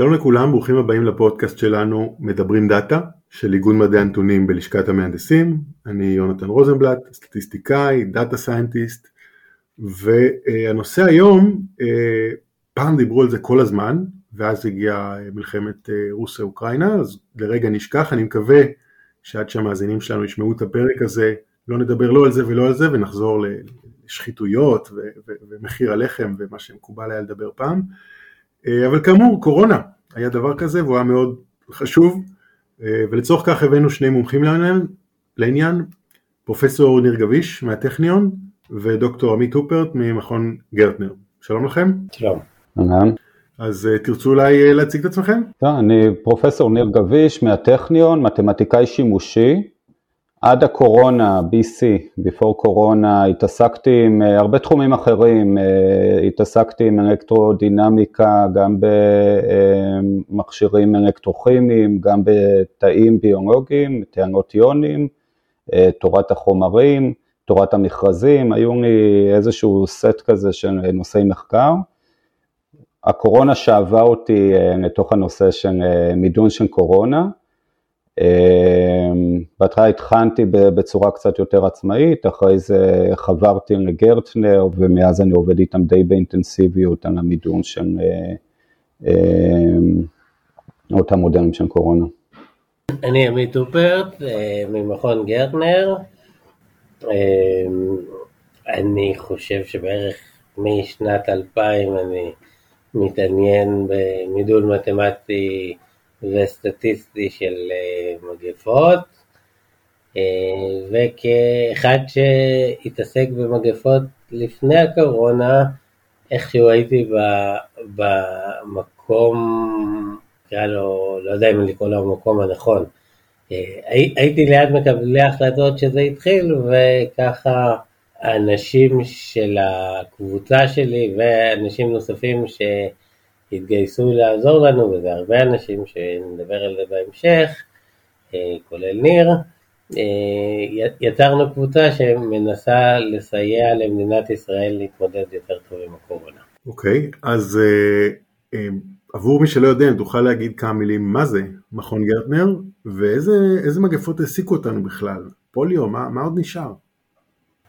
שלום לכולם, ברוכים הבאים לפודקאסט שלנו מדברים דאטה של איגוד מדעי הנתונים בלשכת המהנדסים. אני יונתן רוזנבלט, סטטיסטיקאי, data scientist, והנושא היום, אה, פעם דיברו על זה כל הזמן, ואז הגיעה מלחמת אה, רוסיה-אוקראינה, אז לרגע נשכח, אני מקווה שעד שהמאזינים שלנו ישמעו את הפרק הזה, לא נדבר לא על זה ולא על זה, ונחזור לשחיתויות ומחיר הלחם ומה שמקובל היה לדבר פעם. אה, אבל כאמור, קורונה היה דבר כזה והוא היה מאוד חשוב, אה, ולצורך כך הבאנו שני מומחים לעניין, לעניין פרופסור ניר גביש מהטכניון ודוקטור עמית הופרט ממכון גרטנר. שלום לכם. שלום. אז אה, תרצו אולי להציג את עצמכם? אני פרופסור ניר גביש מהטכניון, מתמטיקאי שימושי. עד הקורונה, BC, before קורונה, התעסקתי עם אה, הרבה תחומים אחרים, אה, התעסקתי עם אלקטרודינמיקה, גם במכשירים אלקטרוכימיים, גם בתאים ביולוגיים, טענות יונים, אה, תורת החומרים, תורת המכרזים, היו לי איזשהו סט כזה של נושאי מחקר. הקורונה שאבה אותי לתוך הנושא של מידון של קורונה, בהתחלה התחלתי בצורה קצת יותר עצמאית, אחרי זה חברתי לגרטנר ומאז אני עובד איתם די באינטנסיביות על המידון של אה, אמ, אותם מודלים של קורונה. אני עמית אופרט אה, ממכון גרטנר, אמ, אני חושב שבערך משנת 2000 אני מתעניין במידול מתמטי וסטטיסטי של אה, מגפות, אה, וכאחד שהתעסק במגפות לפני הקורונה, איכשהו הייתי במקום, נקרא לו, לא יודע אם לקרוא לו המקום הנכון, אה, הייתי ליד מקבלי ההחלטות שזה התחיל, וככה האנשים של הקבוצה שלי ואנשים נוספים ש... התגייסו לעזור לנו, וזה הרבה אנשים שנדבר על זה בהמשך, אה, כולל ניר. אה, יצרנו קבוצה שמנסה לסייע למדינת ישראל להתמודד יותר טוב עם הקורונה. אוקיי, okay, אז uh, uh, עבור מי שלא יודע, אם תוכל להגיד כמה מילים מה זה מכון גרטנר, ואיזה מגפות העסיקו אותנו בכלל? פוליו, מה, מה עוד נשאר?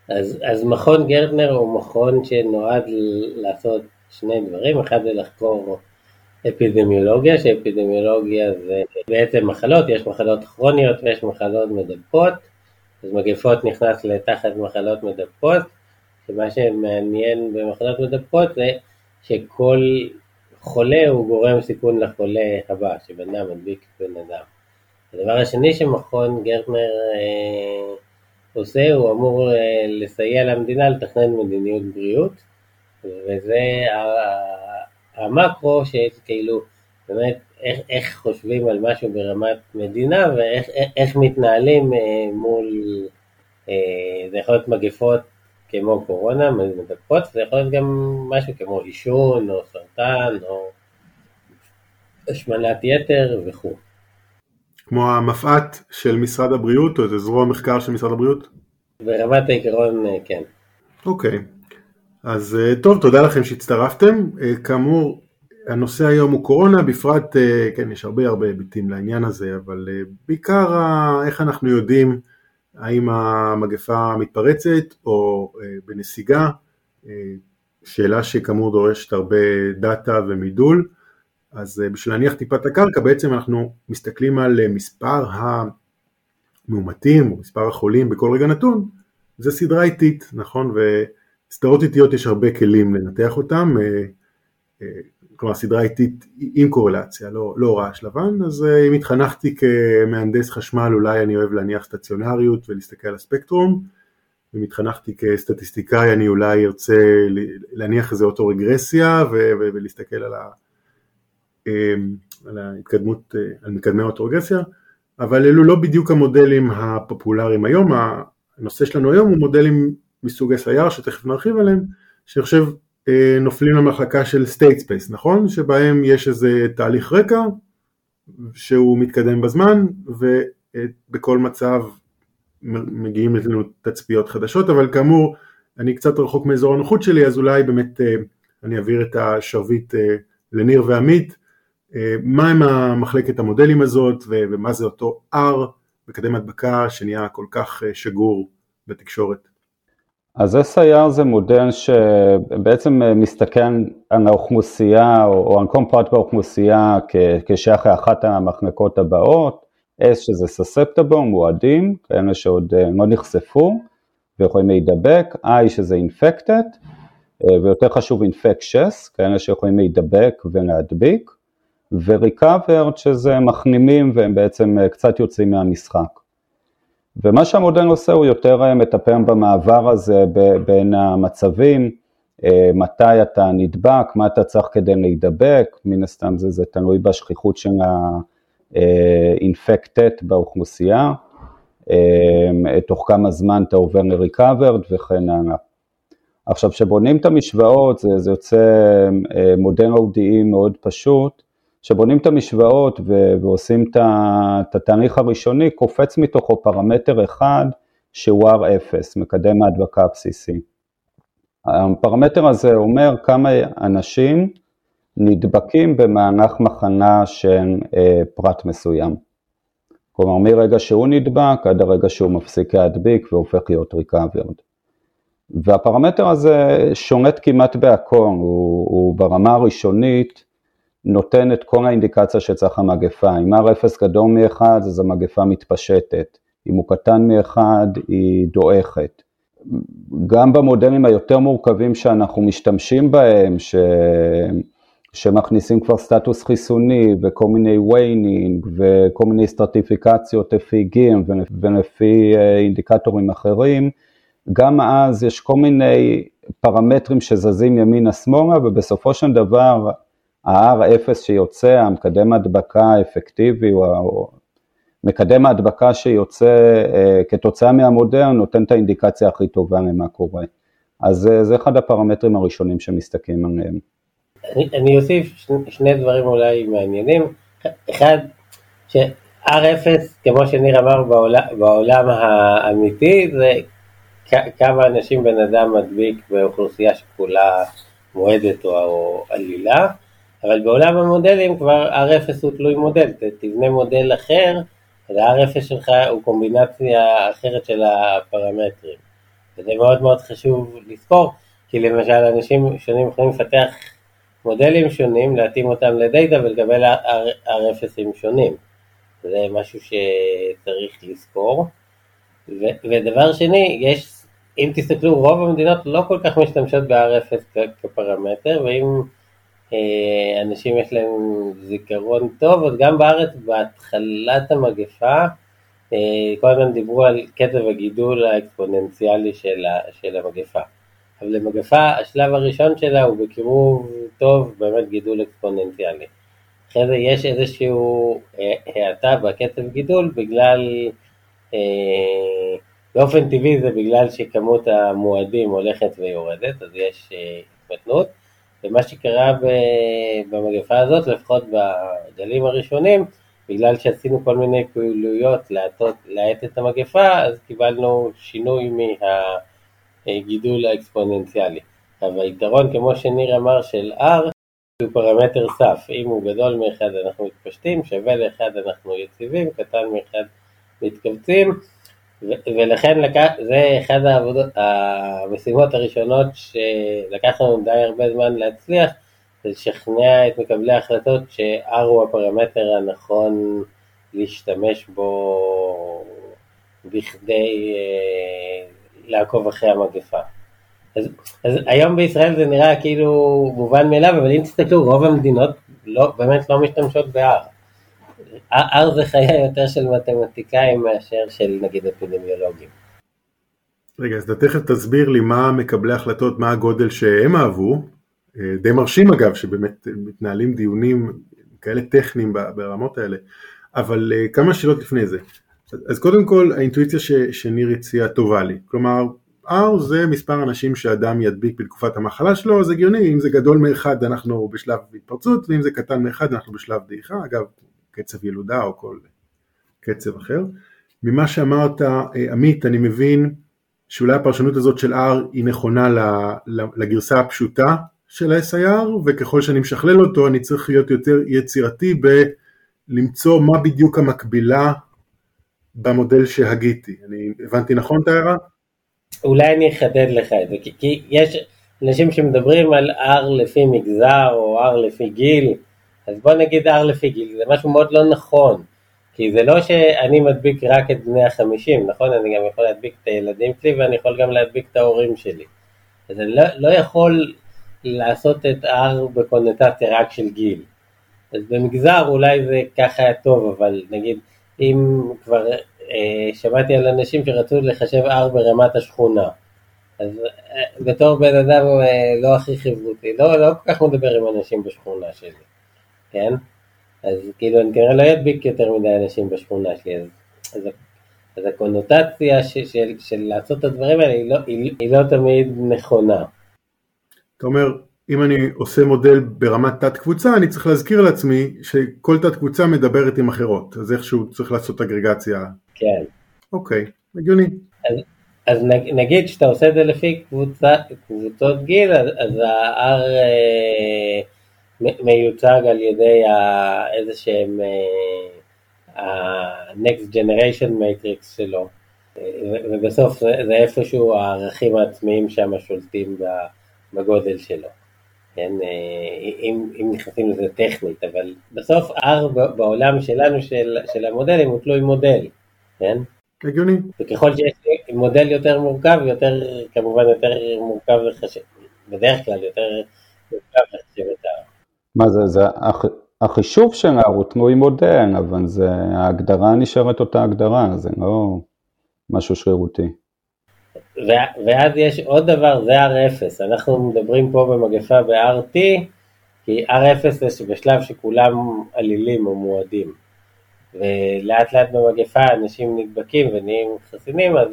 אז, אז מכון גרטנר הוא מכון שנועד לעשות שני דברים, אחד זה לחקור אפידמיולוגיה, שאפידמיולוגיה זה בעצם מחלות, יש מחלות כרוניות ויש מחלות מדבקות, אז מגפות נכנס לתחת מחלות מדבקות, שמה שמעניין במחלות מדבקות זה שכל חולה הוא גורם סיכון לחולה הבא, שבן אדם מדביק בן אדם. הדבר השני שמכון גרטנר אה, עושה, הוא אמור אה, לסייע למדינה לתכנן מדיניות בריאות, וזה המקרו שכאילו באמת איך, איך חושבים על משהו ברמת מדינה ואיך איך מתנהלים אה, מול, אה, זה יכול להיות מגפות כמו קורונה, מדבקות, זה יכול להיות גם משהו כמו עישון או סרטן או השמנת יתר וכו'. כמו המפא"ת של משרד הבריאות או איזה זרוע מחקר של משרד הבריאות? ברמת העיקרון אה, כן. אוקיי. Okay. אז אה, טוב, תודה לכם שהצטרפתם. אה, כאמור, הנושא היום הוא קורונה, בפרט, אה, כן, יש הרבה הרבה היבטים לעניין הזה, אבל בעיקר איך אנחנו יודעים האם המגפה מתפרצת או בנסיגה, שאלה שכאמור דורשת הרבה דאטה ומידול. אז בשביל להניח טיפה את הקרקע, בעצם אנחנו מסתכלים על מספר המאומתים או מספר החולים בכל רגע נתון, זה סדרה איטית, נכון? ו... סדרות איטיות יש הרבה כלים לנתח אותם, אה, אה, כלומר סדרה איטית עם קורלציה, לא, לא רעש לבן, אז אה, אם התחנכתי כמהנדס חשמל אולי אני אוהב להניח סטציונריות ולהסתכל על הספקטרום, אם התחנכתי כסטטיסטיקאי אני אולי ארצה להניח איזה אוטורגרסיה ולהסתכל על, ה, על ההתקדמות, על מקדמי האוטורגרסיה, אבל אלו לא בדיוק המודלים הפופולריים היום, הנושא שלנו היום הוא מודלים מסוג SIR שתכף נרחיב עליהם, שאני חושב אה, נופלים למחלקה של state space, נכון? שבהם יש איזה תהליך רקע שהוא מתקדם בזמן ובכל מצב מגיעים אלינו תצפיות חדשות, אבל כאמור אני קצת רחוק מאזור הנוחות שלי אז אולי באמת אה, אני אעביר את השרביט אה, לניר ועמית מה עם המחלקת המודלים הזאת ומה זה אותו R, מקדם הדבקה שנהיה כל כך שגור בתקשורת? אז SIR זה מודל שבעצם מסתכן על האוכלוסייה או על כל פרט באוכלוסייה כשייך לאחת המחלקות הבאות, S שזה susceptible, מועדים, כאלה שעוד לא נחשפו ויכולים להידבק, I שזה infected, ויותר חשוב infectious, כאלה שיכולים להידבק ולהדביק, ו-recovered שזה מחנימים והם בעצם קצת יוצאים מהמשחק. ומה שהמודל עושה הוא יותר אה, מטפל במעבר הזה בין המצבים, אה, מתי אתה נדבק, מה אתה צריך כדי להידבק, מן הסתם זה, זה תלוי בשכיחות של ה-infected אה, באוכלוסייה, תוך כמה זמן אתה עובר ל-recovered וכן הלאה. עכשיו, כשבונים את המשוואות, זה, זה יוצא מודל ODE מאוד פשוט, כשבונים את המשוואות ועושים את התהליך הראשוני, קופץ מתוכו פרמטר אחד שהוא R0, מקדם ההדבקה הבסיסי. הפרמטר הזה אומר כמה אנשים נדבקים במהלך מחנה של אה, פרט מסוים. כלומר, מרגע שהוא נדבק עד הרגע שהוא מפסיק להדביק והופך להיות recovered. והפרמטר הזה שולט כמעט בהכל, הוא, הוא ברמה הראשונית נותן את כל האינדיקציה שצריך המגפה. אם R0 גדול מ-1 אז המגפה מתפשטת, אם הוא קטן מ-1 היא דועכת. גם במודלים היותר מורכבים שאנחנו משתמשים בהם, ש... שמכניסים כבר סטטוס חיסוני וכל מיני waning וכל מיני סטרטיפיקציות לפי גיל ולפי אה, אינדיקטורים אחרים, גם אז יש כל מיני פרמטרים שזזים ימינה-שמאלה ובסופו של דבר ה-R0 שיוצא, המקדם ההדבקה האפקטיבי, או מקדם ההדבקה שיוצא אה, כתוצאה מהמודל, נותן את האינדיקציה הכי טובה למה קורה. אז אה, זה אחד הפרמטרים הראשונים שמסתכלים עליהם. אני, אני אוסיף שני, שני דברים אולי מעניינים. אחד, ש-R0, כמו שניר אמר בעולם, בעולם האמיתי, זה כמה אנשים בן אדם מדביק באוכלוסייה שכולה מועדת או עלילה. אבל בעולם המודלים כבר R0 הוא תלוי מודל, תבנה מודל אחר, אז ה-R0 שלך הוא קומבינציה אחרת של הפרמטרים. וזה מאוד מאוד חשוב לזכור, כי למשל אנשים שונים יכולים לפתח מודלים שונים, להתאים אותם לדאטה ולקבל R0ים שונים. זה משהו שצריך לזכור. ו- ודבר שני, יש, אם תסתכלו, רוב המדינות לא כל כך משתמשות ב-R0 כפרמטר, ואם אנשים יש להם זיכרון טוב, אז גם בארץ בהתחלת המגפה אה, כל הזמן דיברו על קצב הגידול האקספוננציאלי של, של המגפה. אבל למגפה השלב הראשון שלה הוא בקירוב טוב באמת גידול אקספוננציאלי. אחרי זה יש איזושהי אה, האטה בקצב גידול בגלל, באופן טבעי זה בגלל שכמות המועדים הולכת ויורדת, אז יש התמתנות. ומה שקרה במגפה הזאת, לפחות בגלים הראשונים, בגלל שעשינו כל מיני פעילויות להאט את המגפה, אז קיבלנו שינוי מהגידול האקספוננציאלי. אבל היתרון, כמו שניר אמר, של R, הוא פרמטר סף. אם הוא גדול מאחד אנחנו מתפשטים, שווה לאחד אנחנו יציבים, קטן מאחד מתכווצים. ולכן לקח, זה העבודות, המשימות הראשונות שלקח לנו די הרבה זמן להצליח, זה לשכנע את מקבלי ההחלטות ש-R הוא הפרמטר הנכון להשתמש בו בכדי אה, לעקוב אחרי המגפה. אז, אז היום בישראל זה נראה כאילו מובן מאליו, אבל אם תסתכלו, רוב המדינות לא, באמת לא משתמשות ב-R. R זה חיי יותר של מתמטיקאים מאשר של נגיד אפידמיולוגים. רגע, אז אתה תכף תסביר לי מה מקבלי החלטות, מה הגודל שהם אהבו, אה, די מרשים אגב, שבאמת מתנהלים דיונים כאלה טכניים ברמות האלה, אבל אה, כמה שאלות לפני זה. אז קודם כל, האינטואיציה ש, שניר הציע טובה לי, כלומר, R זה מספר אנשים שאדם ידביק בתקופת המחלה שלו, זה הגיוני, אם זה גדול מאחד אנחנו בשלב התפרצות, ואם זה קטן מאחד אנחנו בשלב דעיכה, אגב, קצב ילודה או כל קצב אחר. ממה שאמרת אה, עמית אני מבין שאולי הפרשנות הזאת של R היא נכונה לגרסה הפשוטה של ה-SIR, וככל שאני משכלל אותו אני צריך להיות יותר יצירתי בלמצוא מה בדיוק המקבילה במודל שהגיתי. אני הבנתי נכון את ההערה? אולי אני אחדד לך את זה, כי, יש אנשים שמדברים על R לפי מגזר או R לפי גיל, אז בוא נגיד R לפי גיל, זה משהו מאוד לא נכון, כי זה לא שאני מדביק רק את בני החמישים, נכון? אני גם יכול להדביק את הילדים שלי ואני יכול גם להדביק את ההורים שלי. אז אני לא, לא יכול לעשות את R בקונוטציה רק של גיל. אז במגזר אולי זה ככה היה טוב, אבל נגיד אם כבר אה, שמעתי על אנשים שרצו לחשב R ברמת השכונה, אז אה, בתור בן אדם אה, לא הכי חברותי, לא, לא כל כך מדבר עם אנשים בשכונה שלי, כן? אז כאילו אני כנראה לא אדביק יותר מדי אנשים בשכונה שלי, אז, אז, אז הקונוטציה של, של, של לעשות את הדברים האלה היא לא, היא, היא לא תמיד נכונה. אתה אומר, אם אני עושה מודל ברמת תת קבוצה, אני צריך להזכיר לעצמי שכל תת קבוצה מדברת עם אחרות, אז איכשהו צריך לעשות אגרגציה. כן. אוקיי, הגיוני. אז, אז נגיד שאתה עושה את זה לפי קבוצה, קבוצות גיל, אז, אז ה-R אה, מיוצג על ידי איזה שהם אה, ה-next generation matrix שלו, ובסוף זה, זה איפשהו הערכים העצמיים שם שולטים בגודל שלו. כן, אה, אם, אם נכנסים לזה טכנית, אבל בסוף R בעולם שלנו של, של המודלים הוא תלוי מודל, כן? הגיוני. וככל שיש מודל יותר מורכב, יותר, כמובן יותר מורכב לחשב, בדרך כלל יותר מורכב לחשב את ה... מה זה, זה הח, החישוב של R הוא תלוי מודל, אבל זה, ההגדרה נשארת אותה הגדרה, זה לא משהו שרירותי. ואז יש עוד דבר, זה R0, אנחנו מדברים פה במגפה ב-RT, כי R0 זה בשלב שכולם עלילים או מועדים. ולאט לאט במגפה אנשים נדבקים ונהיים חסינים, אז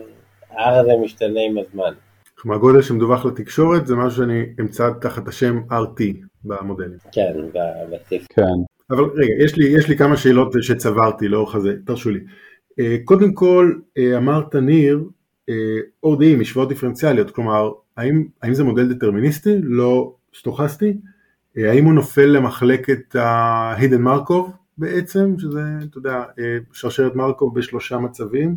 ה-R הזה משתנה עם הזמן. כלומר הגודל שמדווח לתקשורת זה משהו שאני אמצא תחת השם RT במודלים. כן, בטיפ. כן. אבל רגע, יש לי, יש לי כמה שאלות שצברתי לאורך הזה, תרשו לי. אה, קודם כל, אה, אמרת ניר, ODE, משוואות דיפרנציאליות, כלומר, האם, האם זה מודל דטרמיניסטי, לא סטוכסטי? אה, האם הוא נופל למחלקת ה-Hidden Markov בעצם, שזה, אתה יודע, שרשרת מרקוב בשלושה מצבים,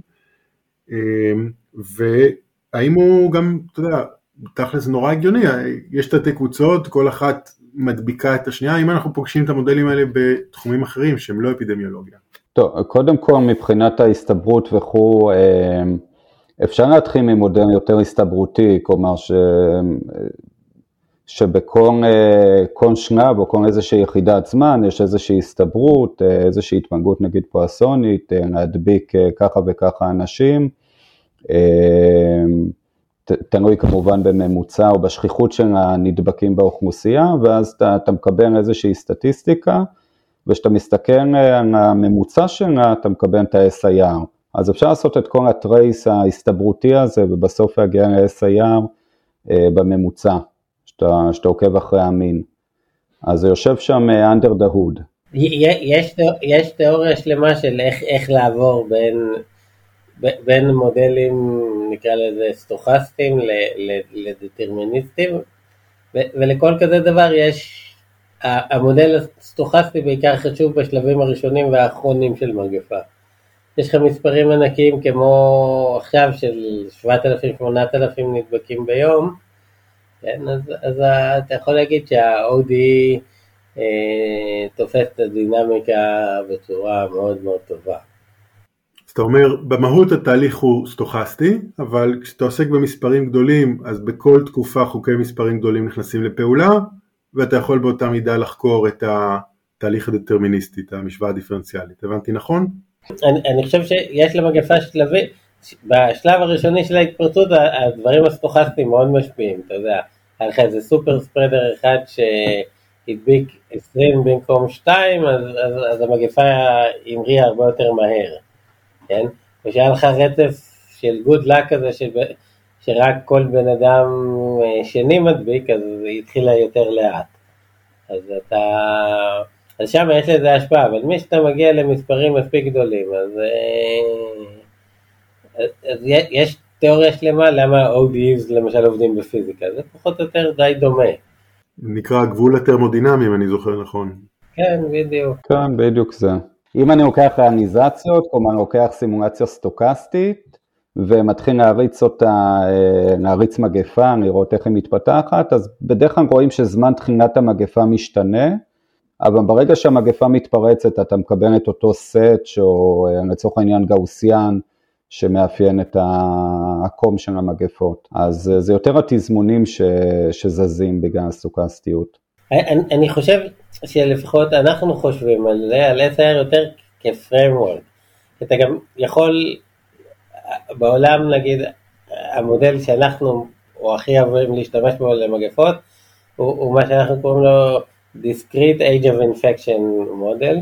והאם הוא גם, אתה יודע, תכל'ס נורא הגיוני, יש תתי קבוצות, כל אחת מדביקה את השנייה, אם אנחנו פוגשים את המודלים האלה בתחומים אחרים שהם לא אפידמיולוגיה. טוב, קודם כל מבחינת ההסתברות וכו', אה, אפשר להתחיל ממודל יותר הסתברותי, כלומר ש... שבכל אה, שנב או כל איזושהי יחידת זמן יש איזושהי הסתברות, אה, איזושהי התפלגות נגיד פואסונית, להדביק ככה וככה אנשים. תלוי כמובן בממוצע או בשכיחות של הנדבקים באוכלוסייה, ואז אתה, אתה מקבל איזושהי סטטיסטיקה, וכשאתה מסתכל על הממוצע שלה, אתה מקבל את ה-SIR. אז אפשר לעשות את כל הטרייס ההסתברותי הזה, ובסוף להגיע ל-SIR אה, בממוצע, שאתה, שאתה עוקב אחרי המין. אז זה יושב שם אה, under the hood. יש, יש תיאוריה שלמה של איך, איך לעבור בין בין מודלים, נקרא לזה סטוכסטיים לדטרמיניסטיים, ולכל כזה דבר יש, המודל הסטוכסטי בעיקר חשוב בשלבים הראשונים והאחרונים של מגפה. יש לך מספרים ענקיים כמו עכשיו של 7,000-8,000 נדבקים ביום, כן, אז, אז אתה יכול להגיד שה-ODE אה, תופס את הדינמיקה בצורה מאוד מאוד טובה. אז אתה אומר, במהות התהליך הוא סטוכסטי, אבל כשאתה עוסק במספרים גדולים, אז בכל תקופה חוקי מספרים גדולים נכנסים לפעולה, ואתה יכול באותה מידה לחקור את התהליך הדטרמיניסטי, את המשוואה הדיפרנציאלית. הבנתי נכון? אני, אני חושב שיש למגפה שלבים, בשלב הראשוני של ההתפרצות הדברים הסטוכסטיים מאוד משפיעים, אתה יודע, היה לך איזה סופר ספרדר אחד שהדביק 20 במקום 2, אז, אז, אז המגפה המריאה הרבה יותר מהר. כן? ושהיה לך רצף של גוד לק כזה, של, שרק כל בן אדם אה, שני מדביק, אז היא התחילה יותר לאט. אז אתה... אז שם יש לזה השפעה, אבל מי שאתה מגיע למספרים מספיק גדולים, אז, אה, אז יש תיאוריה שלמה למה ODs למשל עובדים בפיזיקה, זה פחות או יותר די דומה. נקרא גבול התרמודינמי אם אני זוכר נכון. כן, בדיוק. כן, בדיוק זה. אם אני לוקח ריאניזציות, כלומר אני לוקח סימולציה סטוקסטית, ומתחיל להריץ אותה, אה, להריץ מגפה, לראות איך היא מתפתחת, אז בדרך כלל רואים שזמן תחילת המגפה משתנה, אבל ברגע שהמגפה מתפרצת אתה מקבל את אותו סט, שהוא אה, לצורך העניין גאוסיאן, שמאפיין את העקום של המגפות. אז אה, זה יותר התזמונים ש, שזזים בגלל הסטוקסטיות. אני, אני חושב שלפחות אנחנו חושבים על זה, על SIR יותר כפרמוורק. אתה גם יכול, בעולם נגיד, המודל שאנחנו, או הכי אוהבים להשתמש בו למגפות, הוא, הוא מה שאנחנו קוראים לו discrete age of infection model,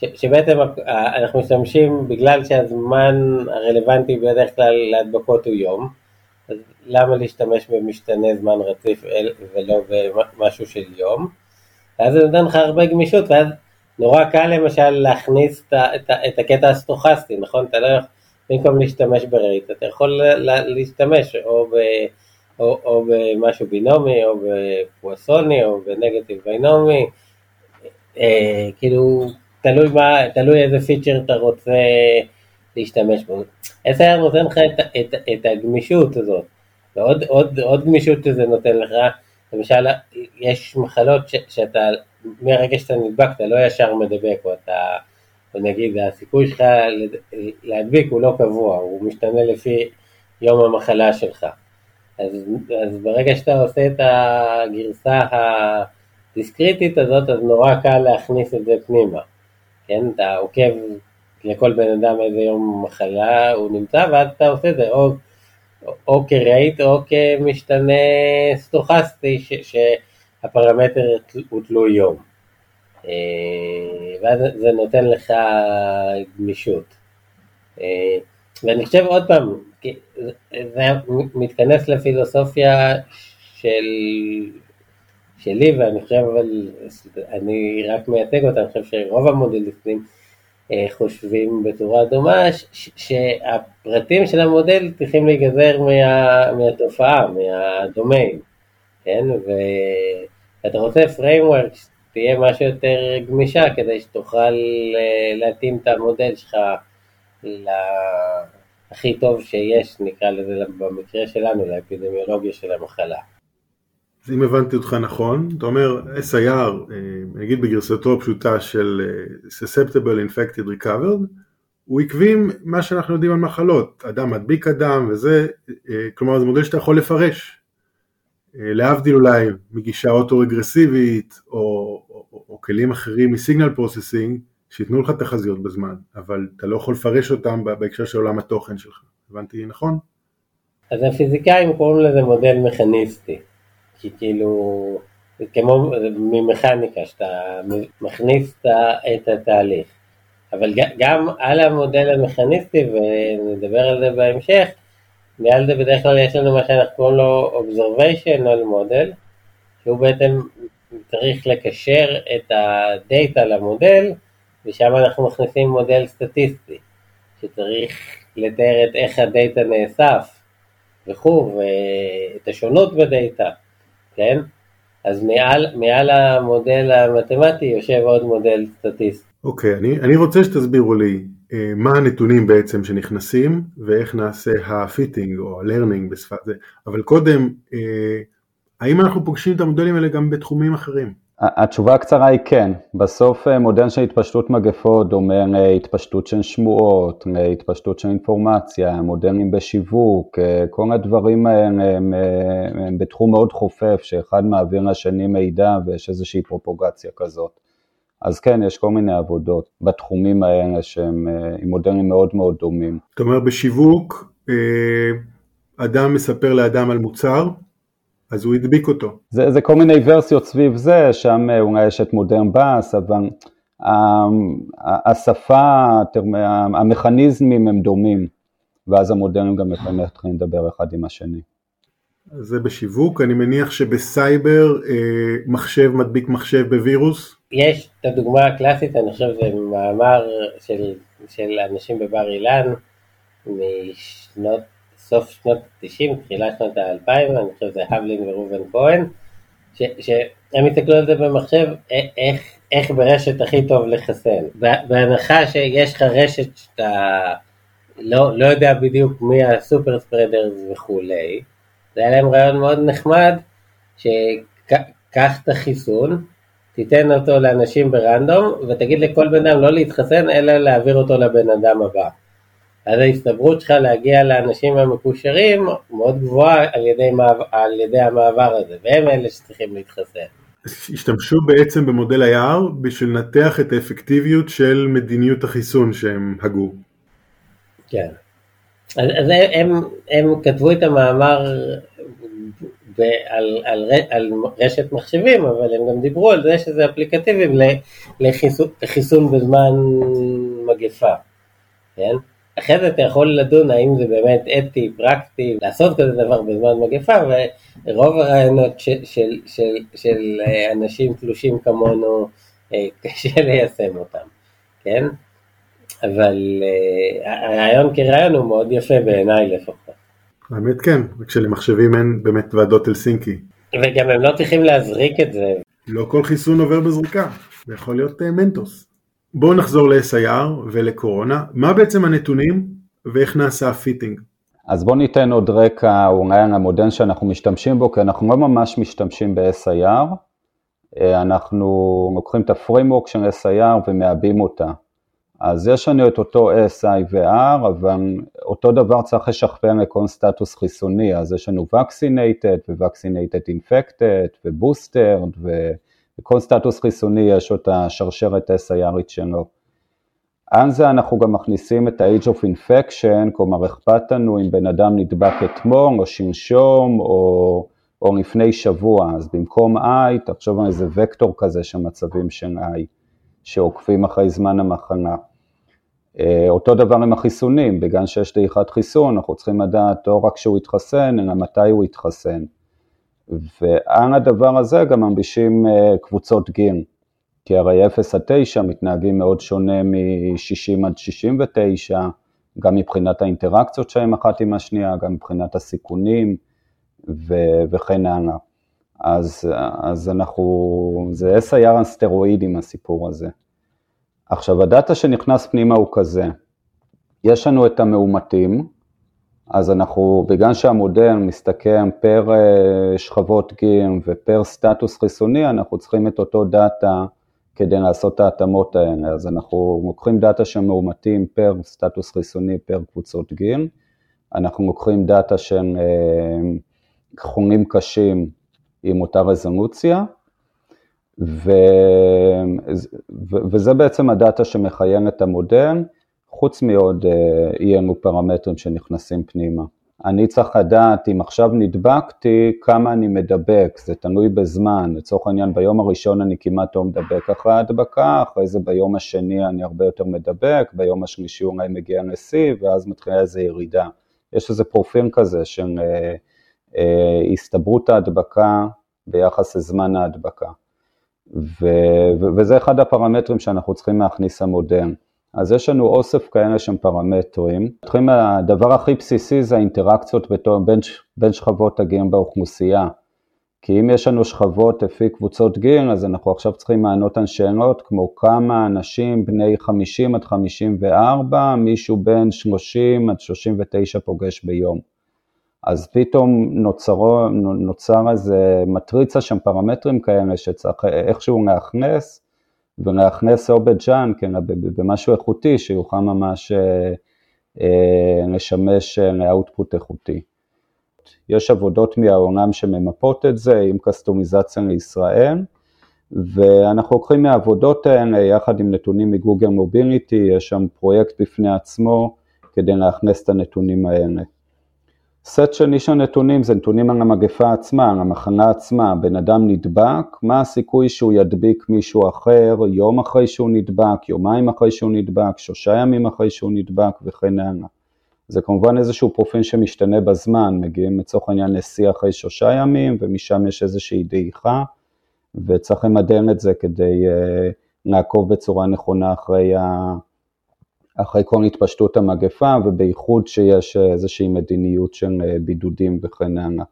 ש, שבעצם אנחנו משתמשים בגלל שהזמן הרלוונטי בדרך כלל להדבקות הוא יום, אז למה להשתמש במשתנה זמן רציף ולא במשהו של יום? ואז זה נותן לך הרבה גמישות, ואז נורא קל למשל להכניס את, את, את הקטע הסטוכסטי, נכון? אתה לא יכול, במקום להשתמש ברייט, אתה יכול להשתמש או, ב, או, או במשהו בינומי, או בפואסוני, או בנגטיב בינומי, אה, כאילו, תלוי, מה, תלוי איזה פיצ'ר אתה רוצה להשתמש בו. SIR נותן לך את, את, את הגמישות הזאת, ועוד עוד, עוד גמישות שזה נותן לך, למשל, יש מחלות ש, שאתה, מהרגע שאתה נדבק, אתה לא ישר מדבק, או אתה, או נגיד, הסיכוי שלך להדביק הוא לא קבוע, הוא משתנה לפי יום המחלה שלך. אז, אז ברגע שאתה עושה את הגרסה הדיסקריטית הזאת, אז נורא קל להכניס את זה פנימה. כן, אתה עוקב לכל בן אדם איזה יום מחלה הוא נמצא, ואז אתה עושה זה או או כרהיט או כמשתנה סטוכסטי ש, שהפרמטר הוא תלוי יום. אה, ואז זה נותן לך גמישות. אה, ואני חושב עוד פעם, זה מתכנס לפילוסופיה של, שלי, ואני חושב, אבל אני רק מייצג אותה, אני חושב שרוב המודליסטים חושבים בצורה דומה, שהפרטים של המודל צריכים להיגזר מה, מהתופעה, מהדומיין, כן? ואתה רוצה framework שתהיה משהו יותר גמישה כדי שתוכל אה, להתאים את המודל שלך הכי טוב שיש, נקרא לזה במקרה שלנו, לאפידמיולוגיה של המחלה. אם הבנתי אותך נכון, אתה אומר SIR, אה, נגיד בגרסתו הפשוטה של אה, Susceptible Infected Recovered, הוא עקבי מה שאנחנו יודעים על מחלות, אדם מדביק אדם וזה, אה, כלומר זה מודל שאתה יכול לפרש, להבדיל אולי מגישה אוטו-רגרסיבית או, או, או, או כלים אחרים מ signal processing, שייתנו לך תחזיות בזמן, אבל אתה לא יכול לפרש אותם בהקשר של עולם התוכן שלך, הבנתי נכון? אז הפיזיקאים קוראים לזה מודל מכניסטי. כי כאילו, כמו ממכניקה, שאתה מכניס את התהליך. אבל גם על המודל המכניסטי, ונדבר על זה בהמשך, מעל זה בדרך כלל יש לנו מה שאנחנו קוראים לו observational model, שהוא בעצם צריך לקשר את הדאטה למודל, ושם אנחנו מכניסים מודל סטטיסטי, שצריך לתאר את איך הדאטה נאסף וכו', ואת השונות בדאטה. כן? אז מעל, מעל המודל המתמטי יושב עוד מודל סטטיסטי. אוקיי, okay, אני, אני רוצה שתסבירו לי אה, מה הנתונים בעצם שנכנסים ואיך נעשה ה fitting או ה learning בשפת זה, אבל קודם, אה, האם אנחנו פוגשים את המודלים האלה גם בתחומים אחרים? התשובה הקצרה היא כן, בסוף אה, מודל של התפשטות מגפות דומה להתפשטות של שמועות, להתפשטות של אינפורמציה, מודלים בשיווק, אה, כל הדברים האלה הם, הם, אה, הם בתחום מאוד חופף, שאחד מעביר לשני מידע ויש איזושהי פרופוגציה כזאת. אז כן, יש כל מיני עבודות בתחומים האלה שהם עם מודלים מאוד מאוד דומים. זאת אומרת, בשיווק, אדם מספר לאדם על מוצר, אז הוא הדביק אותו. זה, זה כל מיני ורסיות סביב זה, שם אה, אולי יש את מודרן באס, אבל השפה, המכניזמים הם דומים, ואז המודרנים גם יכולים להתחיל לדבר אחד עם השני. זה בשיווק, אני מניח שבסייבר אה, מחשב מדביק מחשב בווירוס? יש את הדוגמה הקלאסית, אני חושב זה מאמר של, של אנשים בבר אילן משנות סוף שנות ה-90, תחילת שנות ה-2000, אני חושב שזה הבלין וראובן כהן, שהם יסתכלו על זה במחשב, איך, איך ברשת הכי טוב לחסן. בהנחה שיש לך רשת שאתה לא, לא יודע בדיוק מי הסופר ספרדרס וכולי, זה היה להם רעיון מאוד נחמד, שקח את החיסון, תיתן אותו לאנשים ברנדום, ותגיד לכל בן אדם לא להתחסן, אלא להעביר אותו לבן אדם הבא. אז ההסתברות שלך להגיע לאנשים המקושרים מאוד גבוהה על ידי, מעבר, על ידי המעבר הזה, והם אלה שצריכים להתחסן. השתמשו בעצם במודל היער בשביל לנתח את האפקטיביות של מדיניות החיסון שהם הגו. כן. אז, אז הם, הם כתבו את המאמר על, על, על רשת מחשבים, אבל הם גם דיברו על זה שזה אפליקטיבי לחיסון, לחיסון בזמן מגפה, כן? אחרי זה אתה יכול לדון האם זה באמת אתי, פרקטי, לעשות כזה דבר בזמן מגפה, ורוב הרעיונות של, של, של, של אנשים תלושים כמונו, אה, קשה ליישם אותם, כן? אבל uh, הרעיון כרעיון הוא מאוד יפה בעיניי לפחות. האמת כן, רק שלמחשבים אין באמת ועדות הלסינקי. וגם הם לא צריכים להזריק את זה. לא כל חיסון עובר בזריקה, זה יכול להיות uh, מנטוס. בואו נחזור ל-SIR ולקורונה, מה בעצם הנתונים ואיך נעשה ה fitting? אז בואו ניתן עוד רקע אולי על המודל שאנחנו משתמשים בו, כי אנחנו לא ממש משתמשים ב-SIR, אה, אנחנו לוקחים את ה framework של SIR ומעבים אותה. אז יש לנו את אותו SI ו-R, אבל אותו דבר צריך לשכפל לכל סטטוס חיסוני, אז יש לנו Vaccinated ו-Vaccinated Infected ו-Boosted, וכל סטטוס חיסוני יש את השרשרת SIRית שלו. על זה אנחנו גם מכניסים את ה-Age of Infection, כלומר אכפת לנו אם בן אדם נדבק אתמול או שלשום או, או לפני שבוע, אז במקום I, תחשוב על איזה וקטור כזה של מצבים של I, שעוקבים אחרי זמן המחנה. אה, אותו דבר עם החיסונים, בגלל שיש דעיכת חיסון, אנחנו צריכים לדעת לא רק שהוא יתחסן, אלא מתי הוא יתחסן. ועל הדבר הזה גם ממבישים אה, קבוצות גיל, כי הרי 0 עד 9 מתנהגים מאוד שונה מ-60 עד 69, גם מבחינת האינטראקציות שלהם אחת עם השנייה, גם מבחינת הסיכונים ו- וכן הלאה. אז, אז אנחנו, זה SIR על סטרואידים הסיפור הזה. עכשיו הדאטה שנכנס פנימה הוא כזה, יש לנו את המאומתים, אז אנחנו, בגלל שהמודל מסתכם פר אה, שכבות גיל ופר סטטוס חיסוני, אנחנו צריכים את אותו דאטה כדי לעשות את ההתאמות האלה. אז אנחנו לוקחים דאטה של מאומתים פר סטטוס חיסוני פר קבוצות גיל, אנחנו לוקחים דאטה של אה, חולים קשים עם אותה רזולוציה, ו... וזה בעצם הדאטה שמחיין את המודל, חוץ מעוד אי אלו פרמטרים שנכנסים פנימה. אני צריך לדעת אם עכשיו נדבקתי, כמה אני מדבק, זה תלוי בזמן, לצורך העניין ביום הראשון אני כמעט לא מדבק אחרי ההדבקה, אחרי זה ביום השני אני הרבה יותר מדבק, ביום השלישי אולי מגיע לשיא, ואז מתחילה איזו ירידה. יש איזה פרופיל כזה של אה, אה, הסתברות ההדבקה ביחס לזמן ההדבקה. ו- ו- וזה אחד הפרמטרים שאנחנו צריכים להכניס למודל. אז יש לנו אוסף כאלה שהם פרמטרים. מתחילים הדבר הכי בסיסי זה האינטראקציות בתור, בין, בין שכבות הגיל באוכלוסייה. כי אם יש לנו שכבות לפי קבוצות גיל, אז אנחנו עכשיו צריכים לענות על שאלות כמו כמה אנשים בני 50 עד 54, מישהו בין 30 עד 39 פוגש ביום. אז פתאום נוצר, נוצר איזה מטריצה שם פרמטרים כאלה שצריך איכשהו להכנס, ולהכנס או בג'אן, כן, במשהו איכותי, שיוכל ממש אה, אה, לשמש אה, לאאוטפוט איכותי. יש עבודות מהעולם שממפות את זה עם קסטומיזציה לישראל, ואנחנו לוקחים מהעבודות האלה יחד עם נתונים מגוגל מוביליטי, יש שם פרויקט בפני עצמו כדי להכנס את הנתונים האלה. סט שני של נתונים זה נתונים על המגפה עצמה, על המחנה עצמה, בן אדם נדבק, מה הסיכוי שהוא ידביק מישהו אחר? יום אחרי שהוא נדבק, יומיים אחרי שהוא נדבק, שלושה ימים אחרי שהוא נדבק וכן הלאה. זה כמובן איזשהו פרופיל שמשתנה בזמן, מגיעים לצורך העניין לשיא אחרי שלושה ימים ומשם יש איזושהי דעיכה וצריך למדל את זה כדי uh, לעקוב בצורה נכונה אחרי ה... אחרי כל התפשטות המגפה, ובייחוד שיש איזושהי מדיניות של אה, בידודים וכן הלאה.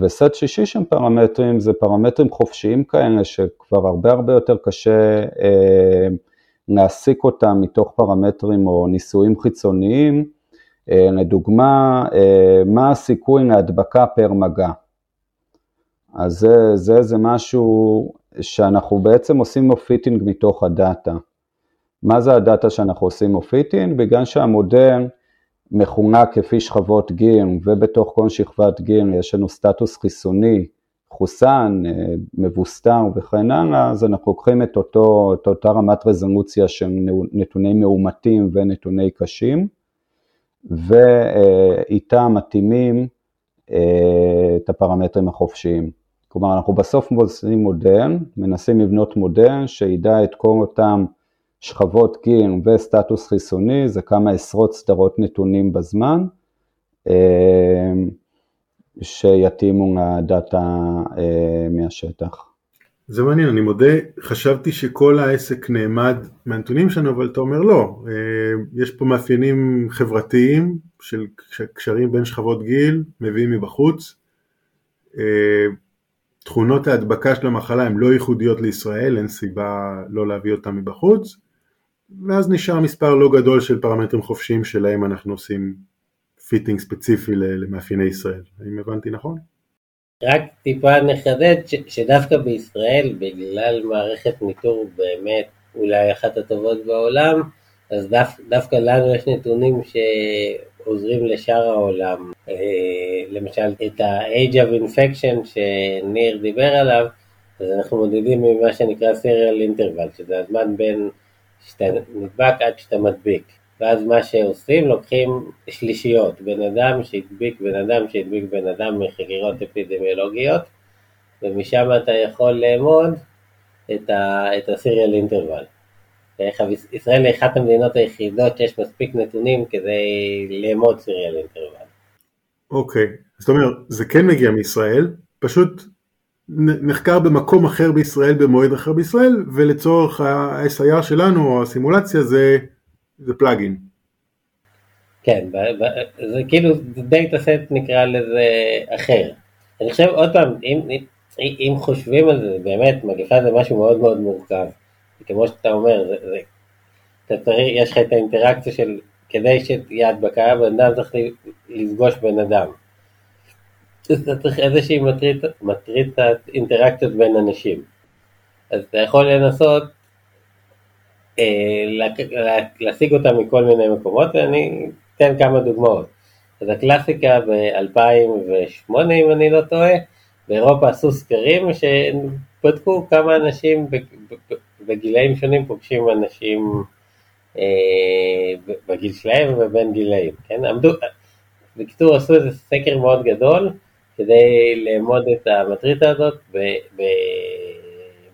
וסט שישי של פרמטרים זה פרמטרים חופשיים כאלה שכבר הרבה הרבה יותר קשה אה, להסיק אותם מתוך פרמטרים או ניסויים חיצוניים. אה, לדוגמה, אה, מה הסיכוי להדבקה פר מגע. אז זה, זה, זה משהו שאנחנו בעצם עושים לו fitting מתוך הדאטה. מה זה הדאטה שאנחנו עושים לו fitting? בגלל שהמודל מחולק לפי שכבות גיל, ובתוך כל שכבת גיל יש לנו סטטוס חיסוני, חוסן, אה, מבוסתר וכן הלאה, אז אנחנו לוקחים את, אותו, את אותה רמת רזולוציה של נתוני מאומתים ונתוני קשים, ואיתה מתאימים אה, את הפרמטרים החופשיים. כלומר, אנחנו בסוף עושים מודל, מנסים לבנות מודל שידע את כל אותם שכבות גיל וסטטוס חיסוני, זה כמה עשרות סדרות נתונים בזמן, אה, שיתאימו לדאטה אה, מהשטח. זה מעניין, אני מודה, חשבתי שכל העסק נעמד מהנתונים שלנו, אבל אתה אומר לא, אה, יש פה מאפיינים חברתיים של קשרים בין שכבות גיל, מביאים מבחוץ, תכונות ההדבקה של המחלה הן לא ייחודיות לישראל, אין סיבה לא להביא אותן מבחוץ, ואז נשאר מספר לא גדול של פרמטרים חופשיים שלהם אנחנו עושים fitting ספציפי למאפייני ישראל, האם הבנתי נכון? רק טיפה נחדד ש, שדווקא בישראל, בגלל מערכת ניטור באמת אולי אחת הטובות בעולם, אז דו, דווקא לנו יש נתונים שעוזרים לשאר העולם. אה, למשל, את ה-age of infection שניר דיבר עליו, אז אנחנו מודדים ממה שנקרא serial interval, שזה הזמן בין שאתה נדבק עד שאתה מדביק. ואז מה שעושים, לוקחים שלישיות, בן אדם שהדביק בן אדם שהדביק בן אדם מחקירות אפידמיולוגיות, ומשם אתה יכול לאמוד את ה-serial interval. ישראל היא אחת המדינות היחידות שיש מספיק נתונים כדי לאמוד serial interval. אוקיי, okay. זאת אומרת, זה כן מגיע מישראל, פשוט נחקר במקום אחר בישראל במועד אחר בישראל ולצורך ה-SIR שלנו או הסימולציה זה, זה פלאגין. כן, זה כאילו דאטה סט נקרא לזה אחר. אני חושב עוד פעם, אם, אם חושבים על זה, באמת מגפה זה משהו מאוד מאוד מורכב. כמו שאתה אומר, זה, זה, אתה צריך, יש לך את האינטראקציה של, כדי שתהיה הדבקה, בן אדם צריך לפגוש בן אדם. אתה צריך איזושהי מטריצת אינטראקציות בין אנשים. אז אתה יכול לנסות אה, להשיג אותה מכל מיני מקומות, ואני אתן כמה דוגמאות. אז הקלאסיקה ב-2008, אם אני לא טועה, באירופה עשו סקרים שבדקו כמה אנשים בגילאים שונים פוגשים אנשים אה, בגיל שלהם ובין גילאים, כן? עמדו, בקיצור עשו איזה סקר מאוד גדול, כדי לאמוד את המטריצה הזאת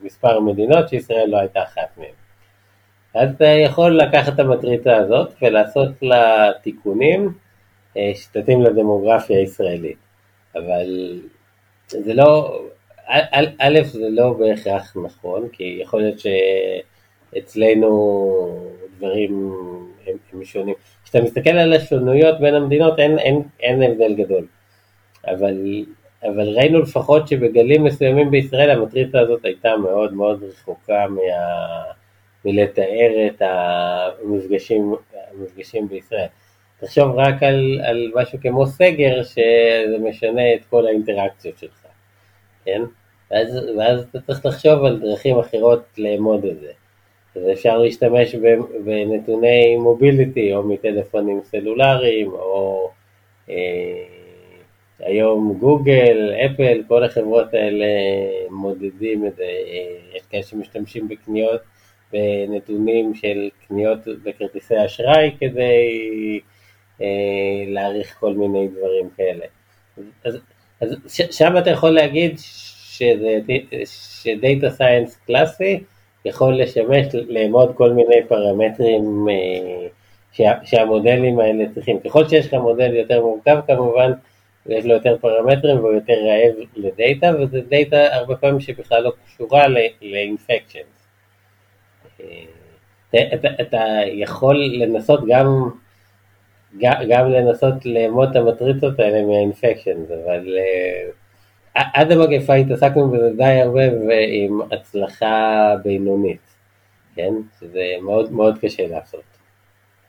במספר מדינות שישראל לא הייתה אחת מהן. אז אתה יכול לקחת את המטריצה הזאת ולעשות לה תיקונים אה, שתתאים לדמוגרפיה הישראלית. אבל זה לא, א', זה לא בהכרח נכון, כי יכול להיות שאצלנו דברים הם, הם שונים. כשאתה מסתכל על השונויות בין המדינות אין, אין, אין הבדל גדול. אבל, אבל ראינו לפחות שבגלים מסוימים בישראל המטריצה הזאת הייתה מאוד מאוד רחוקה מה, מלתאר את המפגשים, המפגשים בישראל. תחשוב רק על, על משהו כמו סגר, שזה משנה את כל האינטראקציות שלך, כן? ואז, ואז אתה צריך לחשוב על דרכים אחרות לאמוד את זה. אז אפשר להשתמש בנתוני מוביליטי, או מטלפונים סלולריים, או אה, היום גוגל, אפל, כל החברות האלה מודדים את זה, יש כאלה שמשתמשים בקניות, בנתונים של קניות בכרטיסי אשראי כדי אה, להעריך כל מיני דברים כאלה. אז, אז שם אתה יכול להגיד שדאטה סיינס קלאסי יכול לשמש לאמוד כל מיני פרמטרים אה, שה, שהמודלים האלה צריכים. ככל שיש לך מודל יותר מורכב כמובן, ויש לו יותר פרמטרים והוא יותר רעב לדאטה, וזה דאטה הרבה פעמים שבכלל לא קשורה ל infection. אה, אתה, יכול לנסות גם, גם, גם לנסות לאמוד את המטריצות האלה מה infection, אבל, אה, עד המגפה התעסקנו בזה די הרבה ועם הצלחה בינונית, כן? שזה מאוד מאוד קשה לעשות.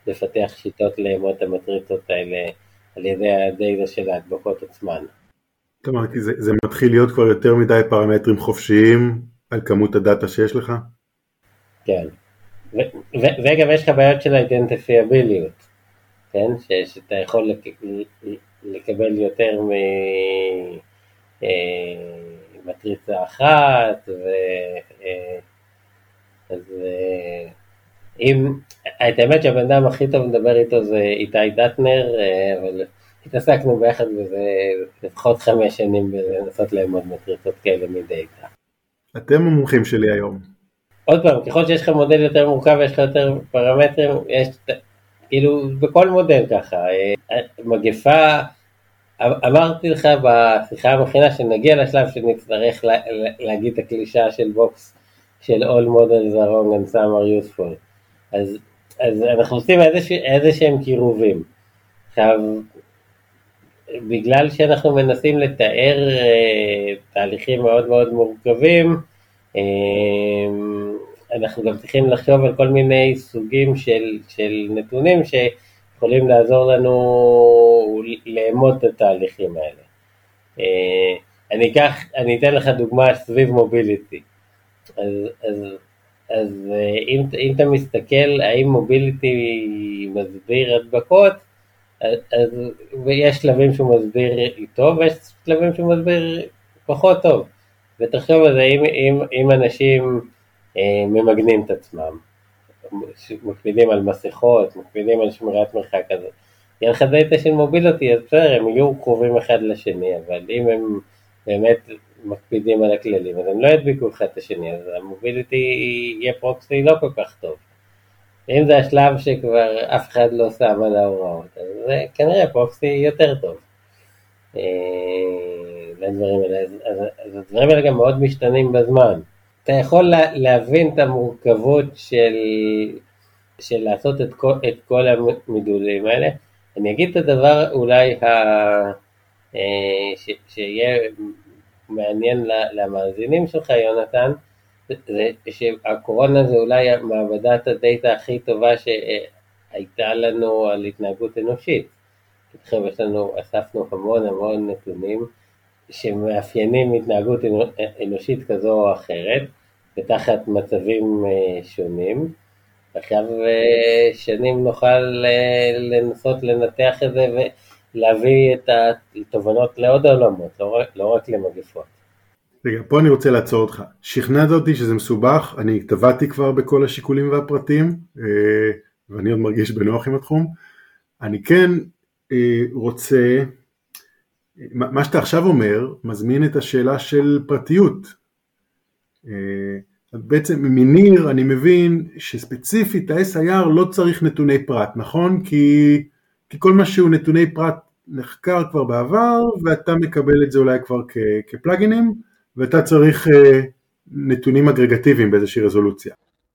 לפתח שיטות לאמוד את המטריצות האלה על ידי הדאטה של ההדבקות עצמן. זאת אומרת, זה, זה מתחיל להיות כבר יותר מדי פרמטרים חופשיים על כמות הדאטה שיש לך? כן, וגם יש לך בעיות של אידנטיפיאביליות, כן? שאתה יכול לקבל יותר ממטריצה אה, אחת, ו... אה, אז אה, אם, את האמת שהבן אדם הכי טוב לדבר איתו זה איתי דטנר, אבל התעסקנו ביחד בזה לפחות חמש שנים בלנסות לאמוד מטריצות כאלה מדאטה. אתם המומחים שלי היום. עוד פעם, ככל שיש לך מודל יותר מורכב ויש לך יותר פרמטרים, יש, כאילו, בכל מודל ככה. מגפה, אמרתי לך בשיחה המכינה שנגיע לשלב שנצטרך לה, להגיד את הקלישה של בוקס של All models are wrong and some are useful. אז, אז אנחנו עושים איזה, איזה שהם קירובים. עכשיו, בגלל שאנחנו מנסים לתאר אה, תהליכים מאוד מאוד מורכבים, אה, אנחנו גם צריכים לחשוב על כל מיני סוגים של, של נתונים שיכולים לעזור לנו לאמוד את התהליכים האלה. אה, אני אקח, אני אתן לך דוגמה סביב מוביליטי. אז, אז, אז אה, אם, אם אתה מסתכל האם מוביליטי מסביר הדבקות, אז יש שלבים שהוא מסביר טוב ויש שלבים שהוא מסביר פחות טוב. ותחשוב על זה, אם, אם, אם אנשים אה, ממגנים את עצמם, מקפידים על מסכות, מקפידים על שמירת מרחק כזה, יהיה לך דאטה של מוביליטי, אז בסדר, הם יהיו קרובים אחד לשני, אבל אם הם באמת מקפידים על הכללים, אז הם לא ידביקו אחד את השני, אז המוביליטי יהיה פרוקסי לא כל כך טוב. אם זה השלב שכבר אף אחד לא שם על ההוראות, אז זה כנראה פרוקסי יותר טוב. לדברים אה, האלה, אז, אז, הדברים האלה גם מאוד משתנים בזמן. אתה יכול לה, להבין את המורכבות של, של לעשות את כל, את כל המידולים האלה. אני אגיד את הדבר אולי ה, אה, ש, שיהיה מעניין למאזינים שלך, יונתן, זה שהקורונה זה אולי מעבדת הדאטה הכי טובה שהייתה לנו על התנהגות אנושית. עכשיו יש לנו, אספנו המון המון נתונים שמאפיינים התנהגות אנושית כזו או אחרת, ותחת מצבים אה, שונים. עכשיו אה, שנים נוכל אה, לנסות לנתח את זה ולהביא את התובנות לעוד עולמות, לא לא רק למגפות. רגע, פה אני רוצה לעצור אותך. שכנעת אותי שזה מסובך, אני טבעתי כבר בכל השיקולים והפרטים, ואני עוד מרגיש בנוח עם התחום. אני כן רוצה מה שאתה עכשיו אומר מזמין את השאלה של פרטיות. אה, בעצם מניר אני מבין שספציפית ה-SIR לא צריך נתוני פרט, נכון? כי, כי כל מה שהוא נתוני פרט נחקר כבר בעבר ואתה מקבל את זה אולי כבר כפלאגינים ואתה צריך אה, נתונים אגרגטיביים באיזושהי רזולוציה.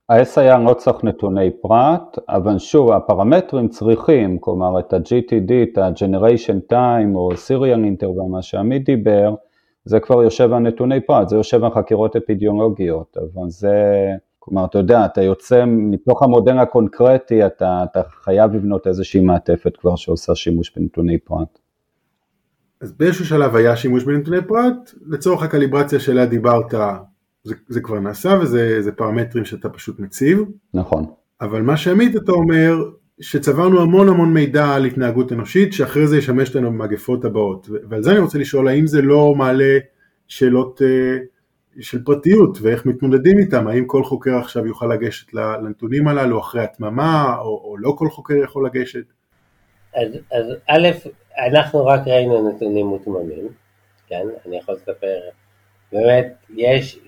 ה-SIR לא צריך נתוני פרט, אבל שוב, הפרמטרים צריכים, כלומר את ה-GTD, את ה-Generation Time או Serial Interval, מה שעמית דיבר, זה כבר יושב על נתוני פרט, זה יושב על חקירות אפידמיולוגיות, אבל זה, כלומר, אתה יודע, אתה יוצא מתוך המודל הקונקרטי, אתה, אתה חייב לבנות איזושהי מעטפת כבר שעושה שימוש בנתוני פרט. אז באיזשהו שלב היה שימוש בנתוני פרט, לצורך הקליברציה שעליה דיברת, זה, זה כבר נעשה וזה פרמטרים שאתה פשוט מציב. נכון. אבל מה שעמית אתה אומר, שצברנו המון המון מידע על התנהגות אנושית, שאחרי זה ישמש לנו במגפות הבאות. ועל זה אני רוצה לשאול, האם זה לא מעלה שאלות uh, של פרטיות, ואיך מתמודדים איתם? האם כל חוקר עכשיו יוכל לגשת לנתונים הללו אחרי התממה, או, או לא כל חוקר יכול לגשת? אז, אז א', אנחנו רק ראינו נתונים מותממים, כן? אני יכול לספר באמת יש,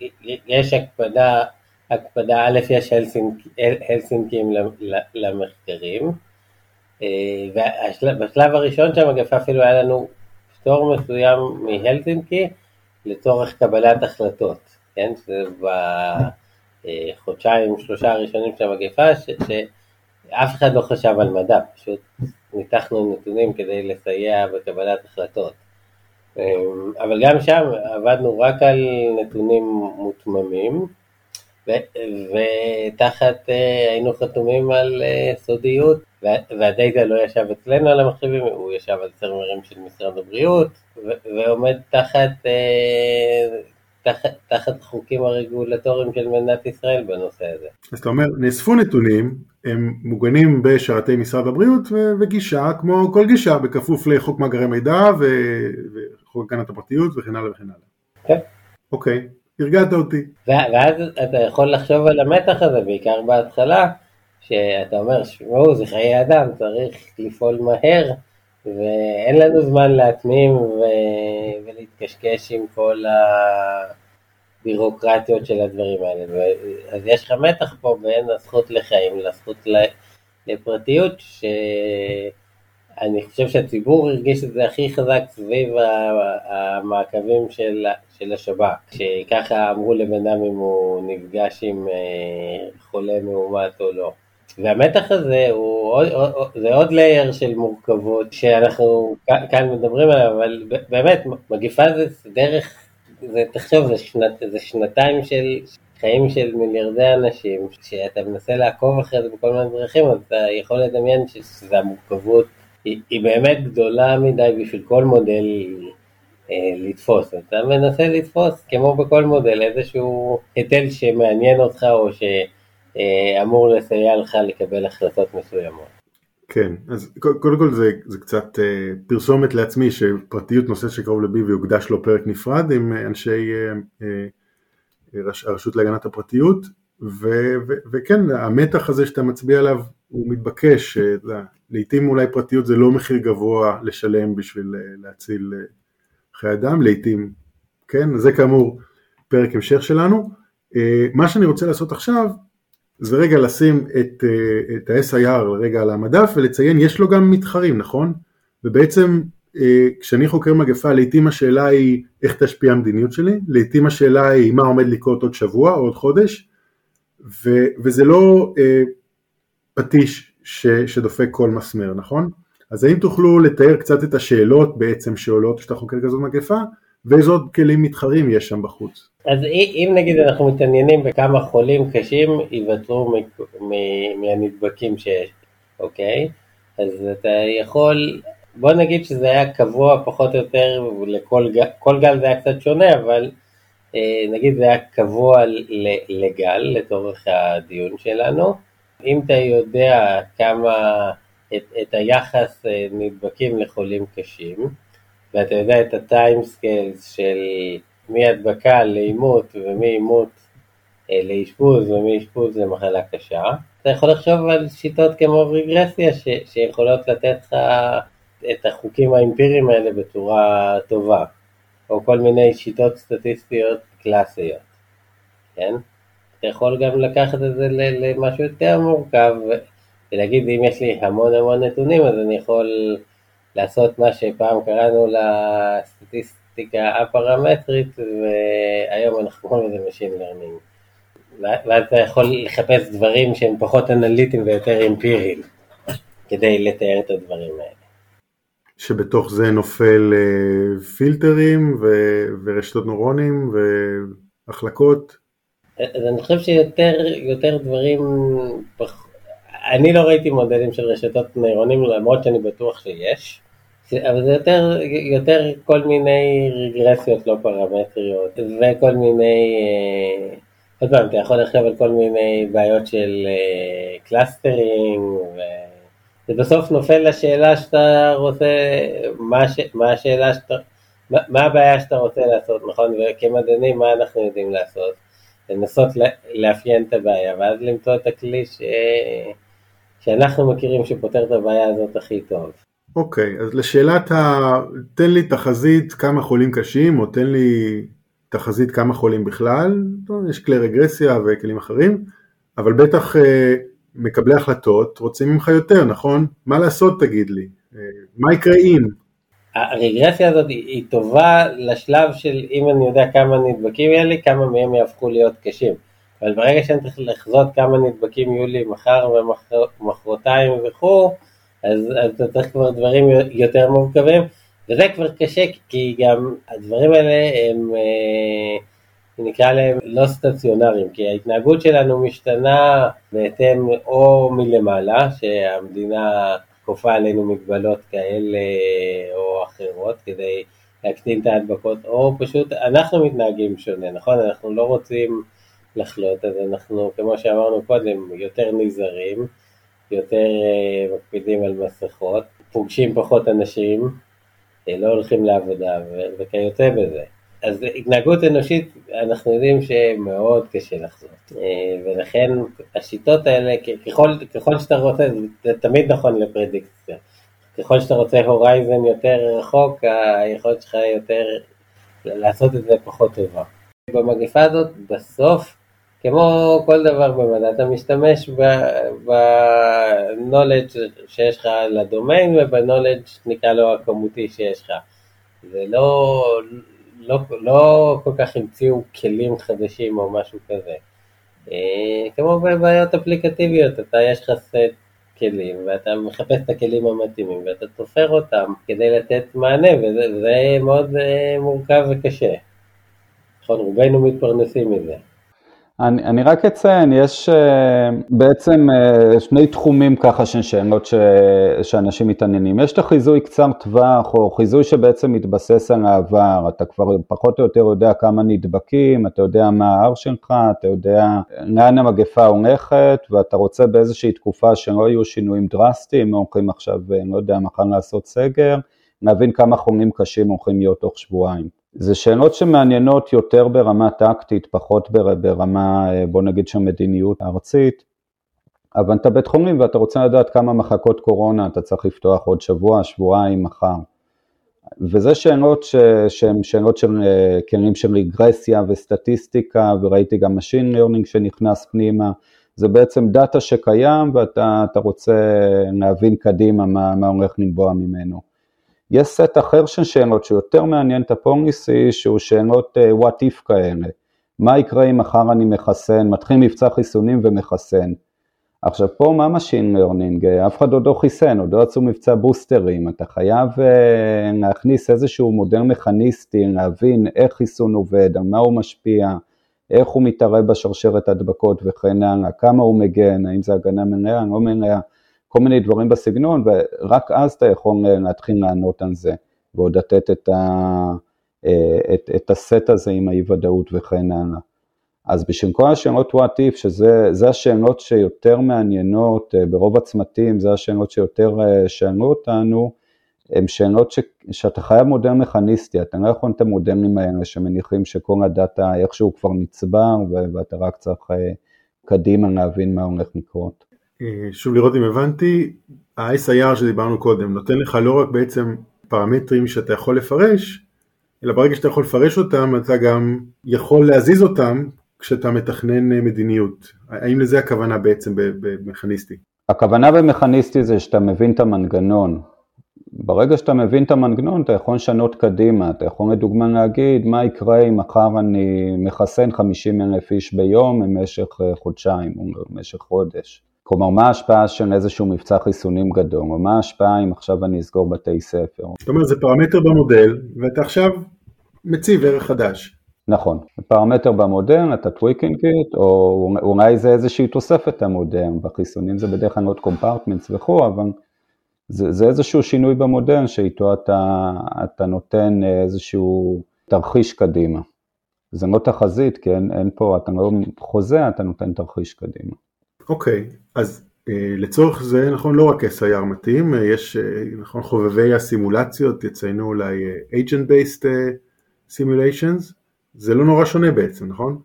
יש הקפדה, הקפדה, א', יש הלסינק, הלסינקים למחקרים, אה, ובשלב הראשון של המגפה אפילו היה לנו פטור מסוים מהלסינקי לצורך קבלת החלטות, כן, שזה בחודשיים, שלושה הראשונים של המגפה, שאף אחד לא חשב על מדע, פשוט ניתחנו נתונים כדי לסייע בקבלת החלטות. אבל גם שם עבדנו רק על נתונים מותממים, ותחת היינו חתומים על סודיות, והדאטה לא ישב אצלנו על המחשבים, הוא ישב על סרברים של משרד הבריאות, ועומד תחת תחת, תחת חוקים הרגולטוריים של מדינת ישראל בנושא הזה. אז אתה אומר, נאספו נתונים, הם מוגנים בשרתי משרד הבריאות וגישה, כמו כל גישה, בכפוף לחוק מאגרי מידע וחוק הגנת הפרטיות וכן הלאה וכן הלאה. כן. אוקיי, הרגעת אותי. ואז אתה יכול לחשוב על המתח הזה, בעיקר בהתחלה, שאתה אומר, שמעו, זה חיי אדם, צריך לפעול מהר. ואין לנו זמן להתמים ו... ולהתקשקש עם כל הבירוקרטיות של הדברים האלה. ו... אז יש לך מתח פה בין הזכות לחיים לזכות לפרטיות, שאני חושב שהציבור הרגיש את זה הכי חזק סביב המעקבים של, של השב"כ, שככה אמרו לבן אדם אם הוא נפגש עם אה, חולה מאומת או לא. והמתח הזה הוא עוד, זה עוד לייר של מורכבות שאנחנו כאן מדברים עליו, אבל באמת מגיפה זה דרך, זה, תחשוב, זה, שנת, זה שנתיים של חיים של מיליארדי אנשים, שאתה מנסה לעקוב אחרי זה בכל מיני דרכים, אז אתה יכול לדמיין שהמורכבות היא, היא באמת גדולה מדי בשביל כל מודל אה, לתפוס. אתה מנסה לתפוס, כמו בכל מודל, איזשהו היטל שמעניין אותך או ש... אה, אמור לסייע לך לקבל החלטות מסוימות. כן, אז קודם כל זה, זה קצת אה, פרסומת לעצמי שפרטיות נושא שקרוב לבי ויוקדש לו פרק נפרד עם אנשי אה, הרשות להגנת הפרטיות ו, ו, וכן המתח הזה שאתה מצביע עליו הוא מתבקש, לעיתים אולי פרטיות זה לא מחיר גבוה לשלם בשביל להציל חיי אדם, לעיתים כן, זה כאמור פרק המשך שלנו. מה שאני רוצה לעשות עכשיו זה רגע לשים את, אה, את ה-SIR רגע על המדף ולציין יש לו גם מתחרים נכון? ובעצם אה, כשאני חוקר מגפה לעיתים השאלה היא איך תשפיע המדיניות שלי, לעיתים השאלה היא מה עומד לקרות עוד שבוע או עוד חודש ו, וזה לא אה, פטיש ש, שדופק כל מסמר נכון? אז האם תוכלו לתאר קצת את השאלות בעצם שעולות כשאתה חוקר כזאת מגפה ואיזה עוד כלים מתחרים יש שם בחוץ? אז אם נגיד אנחנו מתעניינים בכמה חולים קשים ייוותרו מהנדבקים שיש, אוקיי? אז אתה יכול, בוא נגיד שזה היה קבוע פחות או יותר, לכל גל, כל גל זה היה קצת שונה, אבל אה, נגיד זה היה קבוע לגל לצורך הדיון שלנו. אם אתה יודע כמה, את, את היחס אה, נדבקים לחולים קשים, ואתה יודע את הטיימסקיילס של מהדבקה לאימות ומאימות אה, לאשפוז ומאשפוז למחלה קשה. אתה יכול לחשוב על שיטות כמו רגרסיה ש, שיכולות לתת לך את החוקים האמפיריים האלה בצורה טובה, או כל מיני שיטות סטטיסטיות קלאסיות, כן? אתה יכול גם לקחת את זה למשהו יותר מורכב ולהגיד אם יש לי המון המון נתונים אז אני יכול לעשות מה שפעם קראנו לסטטיסטיקה הפרמטרית והיום אנחנו קוראים לזה Machine Learning. ואז אתה יכול לחפש דברים שהם פחות אנליטיים ויותר אמפיריים כדי לתאר את הדברים האלה. שבתוך זה נופל אה, פילטרים ו- ורשתות נורונים והחלקות? אז אני חושב שיותר דברים, פח... אני לא ראיתי מודלים של רשתות נוירונים למרות שאני בטוח שיש, אבל זה יותר, יותר כל מיני רגרסיות לא פרמטריות וכל מיני, אה, עוד פעם, אתה יכול לחשוב על כל מיני בעיות של אה, ובסוף נופל לשאלה שאתה רוצה, מה, ש, מה השאלה שאתה, מה, מה הבעיה שאתה רוצה לעשות, נכון? וכמדענים מה אנחנו יודעים לעשות? לנסות לאפיין את הבעיה ואז למצוא את הכלי ש... שאנחנו מכירים שפותר את הבעיה הזאת הכי טוב. אוקיי, okay, אז לשאלת ה... תן לי תחזית כמה חולים קשים, או תן לי תחזית כמה חולים בכלל, טוב, יש כלי רגרסיה וכלים אחרים, אבל בטח אה, מקבלי החלטות רוצים ממך יותר, נכון? מה לעשות תגיד לי? אה, מה יקרה אם? הרגרסיה הזאת היא, היא טובה לשלב של אם אני יודע כמה נדבקים יהיה לי, כמה מהם יהפכו להיות קשים. אבל ברגע שאני צריך לחזות כמה נדבקים יהיו לי מחר ומחרתיים וכו', אז, אז אתה צריך כבר דברים יותר מורכבים, וזה כבר קשה, כי גם הדברים האלה הם, נקרא להם לא סטציונריים, כי ההתנהגות שלנו משתנה בהתאם או מלמעלה, שהמדינה כופה עלינו מגבלות כאלה או אחרות כדי להקטין את ההדבקות, או פשוט אנחנו מתנהגים שונה, נכון? אנחנו לא רוצים לחלות, אז אנחנו, כמו שאמרנו קודם, יותר נזהרים, יותר uh, מקפידים על מסכות, פוגשים פחות אנשים, uh, לא הולכים לעבודה וכיוצא בזה. אז התנהגות אנושית, אנחנו יודעים שמאוד קשה לחזות, uh, ולכן השיטות האלה, ככל, ככל שאתה רוצה, זה תמיד נכון לפרדיקציה. ככל שאתה רוצה הורייזן יותר רחוק, היכולת שלך יותר לעשות את זה פחות טובה. במגפה הזאת, בסוף, כמו כל דבר במדע, אתה משתמש ב-knowledge שיש לך לדומיין וב-knowledge, נקרא לו הכמותי שיש לך. זה לא, לא, לא כל כך המציאו כלים חדשים או משהו כזה. אה, כמו בבעיות אפליקטיביות, אתה יש לך סט כלים, ואתה מחפש את הכלים המתאימים, ואתה תופר אותם כדי לתת מענה, וזה מאוד אה, מורכב וקשה. נכון, רובנו מתפרנסים מזה. אני, אני רק אציין, יש uh, בעצם uh, שני תחומים ככה של שאלות ש, שאנשים מתעניינים. יש את החיזוי קצר טווח, או חיזוי שבעצם מתבסס על העבר. אתה כבר פחות או יותר יודע כמה נדבקים, אתה יודע מה ה-R שלך, אתה יודע לאן המגפה הולכת, ואתה רוצה באיזושהי תקופה שלא יהיו שינויים דרסטיים, הולכים עכשיו, אה, לא יודע, מחר לעשות סגר, להבין כמה חולים קשים הולכים להיות תוך שבועיים. זה שאלות שמעניינות יותר ברמה טקטית, פחות ברמה, בוא נגיד של מדיניות ארצית, אבל אתה בית חולים ואתה רוצה לדעת כמה מחלקות קורונה אתה צריך לפתוח עוד שבוע, שבועיים, מחר. וזה שאלות שהן שאלות של כלים של רגרסיה וסטטיסטיקה, וראיתי גם Machine Learning שנכנס פנימה, זה בעצם דאטה שקיים ואתה רוצה להבין קדימה מה, מה הולך לנבוע ממנו. יש סט אחר של שאלות שיותר מעניין את הפוליסי, שהוא שאלות uh, what if כאלה. מה יקרה אם מחר אני מחסן, מתחיל מבצע חיסונים ומחסן. עכשיו פה מה Machine Learning? אף אחד עוד לא חיסן, עוד לא עשו מבצע בוסטרים, אתה חייב uh, להכניס איזשהו מודל מכניסטי, להבין איך חיסון עובד, על מה הוא משפיע, איך הוא מתערב בשרשרת הדבקות וכן הלאה, כמה הוא מגן, האם זה הגנה מלאה, לא מלאה. כל מיני דברים בסגנון, ורק אז אתה יכול אה, להתחיל לענות על זה, ועוד לתת את, ה, אה, את, את הסט הזה עם האי ודאות וכן הלאה. אז בשביל כל השאלות what if, שזה השאלות שיותר מעניינות, אה, ברוב הצמתים זה השאלות שיותר שאלו אותנו, הן שאלות ש, שאתה חייב מודל מכניסטי, אתה לא יכול את המודלים האלה שמניחים שכל הדאטה איכשהו כבר נצבר ואתה רק צריך קדימה להבין מה הולך לקרות. אה, שוב לראות אם הבנתי, ה-SIR שדיברנו קודם נותן לך לא רק בעצם פרמטרים שאתה יכול לפרש, אלא ברגע שאתה יכול לפרש אותם אתה גם יכול להזיז אותם כשאתה מתכנן אה, מדיניות. האם לזה הכוונה בעצם במכניסטי? הכוונה במכניסטי זה שאתה מבין את המנגנון. ברגע שאתה מבין את המנגנון אתה יכול לשנות קדימה, אתה יכול לדוגמה להגיד מה יקרה אם מחר אני מחסן 50 אלף איש ביום במשך אה, חודשיים או במשך חודש. כלומר, מה ההשפעה של איזשהו מבצע חיסונים גדול, או מה ההשפעה אם עכשיו אני אסגור בתי ספר. זאת אומרת, זה פרמטר במודל, ואתה עכשיו מציב ערך חדש. נכון, פרמטר במודל, אתה tweaking it, או אולי זה איזושהי תוספת המודל, בחיסונים זה בדרך כלל עוד compartments וכו', אבל זה, זה איזשהו שינוי במודל שאיתו אתה, אתה נותן איזשהו תרחיש קדימה. זה לא תחזית, כי אין, אין פה, אתה לא חוזה, אתה נותן תרחיש קדימה. אוקיי, אז אה, לצורך זה נכון לא רק SIR מתאים, אה, יש אה, נכון חובבי הסימולציות יציינו אולי agent based simulations, זה לא נורא שונה בעצם, נכון?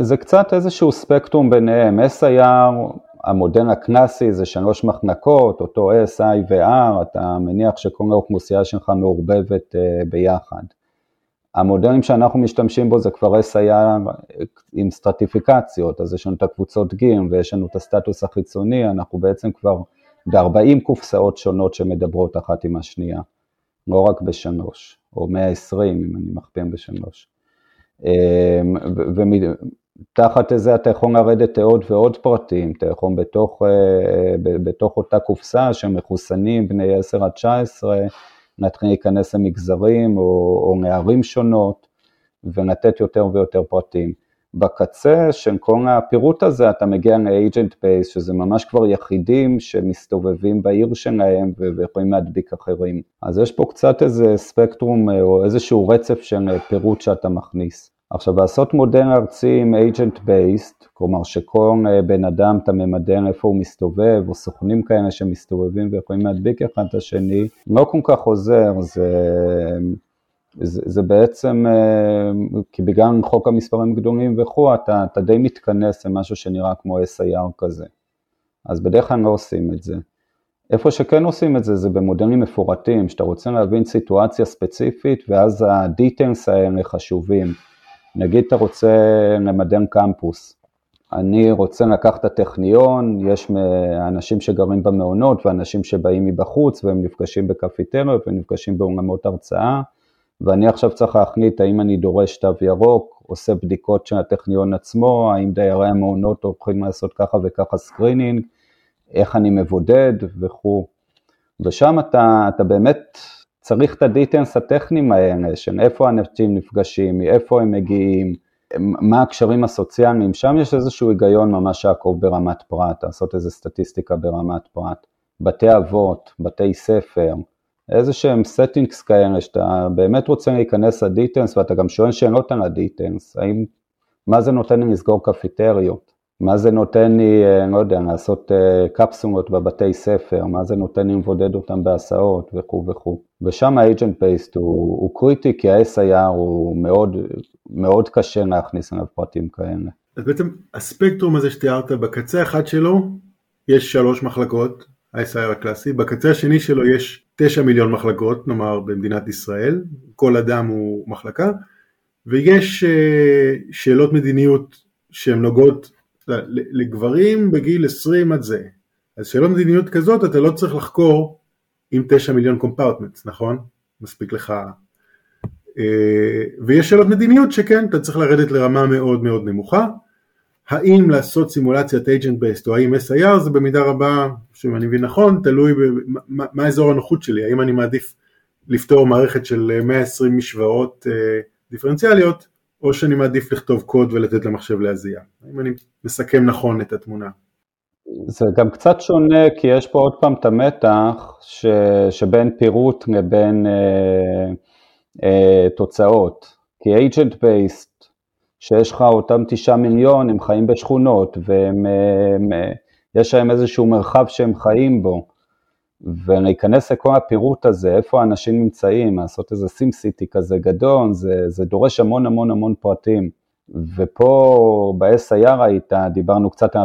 זה קצת איזשהו ספקטרום ביניהם, SIR, המודל הקלאסי זה שלוש מחנקות, אותו SI ו-R, אתה מניח שכל האוכלוסייה שלך מעורבבת ביחד. המודלים שאנחנו משתמשים בו זה כבר SIR עם סטרטיפיקציות, אז יש לנו את הקבוצות גיל ויש לנו את הסטטוס החיצוני, אנחנו בעצם כבר ב-40 קופסאות שונות שמדברות אחת עם השנייה, לא רק בשלוש, או 120 אם אני מכפיל בשלוש. אמ, ותחת זה אתה יכול לרדת עוד ועוד פרטים, אתה יכול בתוך, אה, בתוך אותה קופסה שמחוסנים בני 10 עד 19, נתחיל להיכנס למגזרים או, או נערים שונות ולתת יותר ויותר פרטים. בקצה של כל הפירוט הזה אתה מגיע ל-agent base, שזה ממש כבר יחידים שמסתובבים בעיר שלהם ויכולים להדביק אחרים. אז יש פה קצת איזה ספקטרום או איזשהו רצף של פירוט שאתה מכניס. עכשיו לעשות מודל ארצי עם agent based, כלומר שכל בן אדם אתה ממדל איפה הוא מסתובב, או סוכנים כאלה שמסתובבים ויכולים להדביק אחד את השני, לא כל כך עוזר, זה, זה, זה בעצם, אה, כי בגלל חוק המספרים גדולים וכו', אתה, אתה די מתכנס למשהו שנראה כמו SIR כזה. אז בדרך כלל לא עושים את זה. איפה שכן עושים את זה, זה במודלים מפורטים, שאתה רוצה להבין סיטואציה ספציפית, ואז הדיטיילס האלה חשובים. נגיד אתה רוצה למדל קמפוס, אני רוצה לקחת את הטכניון, יש אנשים שגרים במעונות ואנשים שבאים מבחוץ והם נפגשים בקפיטריות ונפגשים באולמות הרצאה, ואני עכשיו צריך להחליט האם אני דורש תו ירוק, עושה בדיקות של הטכניון עצמו, האם דיירי המעונות הולכים לעשות ככה וככה screening, איך אני מבודד וכו'. ושם אתה, אתה באמת צריך את ה details הטכניים האלה, של איפה אנשים נפגשים, מאיפה הם מגיעים, מה הקשרים הסוציאליים, שם יש איזשהו היגיון ממש לעקוב ברמת פרט, לעשות איזו סטטיסטיקה ברמת פרט. בתי אבות, בתי ספר, איזה שהם settings כאלה שאתה באמת רוצה להיכנס ל details ואתה גם שואל שאלות על ה details, האם, מה זה נותן לי לסגור קפיטריות, מה זה נותן לי, אה, לא יודע, לעשות אה, קפסולות בבתי ספר, מה זה נותן לי לבודד אותם בהסעות וכו' וכו'. ושם ה-agent based הוא, הוא קריטי כי ה-SIR הוא מאוד, מאוד קשה להכניס אליו פרטים כאלה. אז בעצם הספקטרום הזה שתיארת בקצה אחד שלו יש שלוש מחלקות, ה-SIR הקלאסי, בקצה השני שלו יש תשע מיליון מחלקות, נאמר במדינת ישראל, כל אדם הוא מחלקה, ויש uh, שאלות מדיניות שהן נוגעות לגברים בגיל 20 עד זה. אז שאלות מדיניות כזאת אתה לא צריך לחקור עם 9 מיליון קומפרטמנטס, נכון? מספיק לך. אה, ויש שאלות מדיניות שכן, אתה צריך לרדת לרמה מאוד מאוד נמוכה. האם לעשות סימולציית agent based או האם SIR זה במידה רבה, שאם אני מבין נכון, תלוי במה אזור הנוחות שלי, האם אני מעדיף לפתור מערכת של 120 משוואות אה, דיפרנציאליות, או שאני מעדיף לכתוב קוד ולתת למחשב להזיע. האם אני מסכם נכון את התמונה? זה גם קצת שונה, כי יש פה עוד פעם את המתח ש, שבין פירוט לבין אה, אה, תוצאות. כי agent based, שיש לך אותם תשעה מיליון, הם חיים בשכונות, ויש להם איזשהו מרחב שהם חיים בו, ולהיכנס לכל הפירוט הזה, איפה האנשים נמצאים, לעשות איזה סים סיטי כזה גדול, זה, זה דורש המון המון המון פרטים. ופה ב-SIR היית, דיברנו קצת על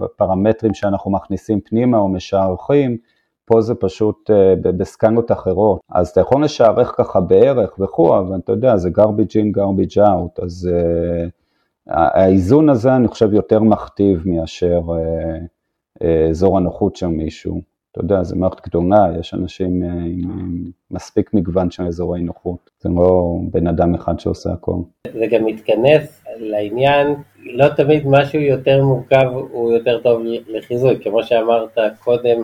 הפרמטרים שאנחנו מכניסים פנימה או משערכים, פה זה פשוט uh, בסקנות אחרות. אז אתה יכול לשערך ככה בערך וכו', אבל אתה יודע, זה garbage in, garbage out, אז uh, האיזון הזה אני חושב יותר מכתיב מאשר uh, uh, אזור הנוחות של מישהו. אתה יודע, זו מערכת גדולה, יש אנשים עם, עם מספיק מגוון של אזורי נוחות, זה לא בן אדם אחד שעושה הכל. זה גם מתכנס לעניין, לא תמיד משהו יותר מורכב הוא יותר טוב לחיזוי, כמו שאמרת קודם,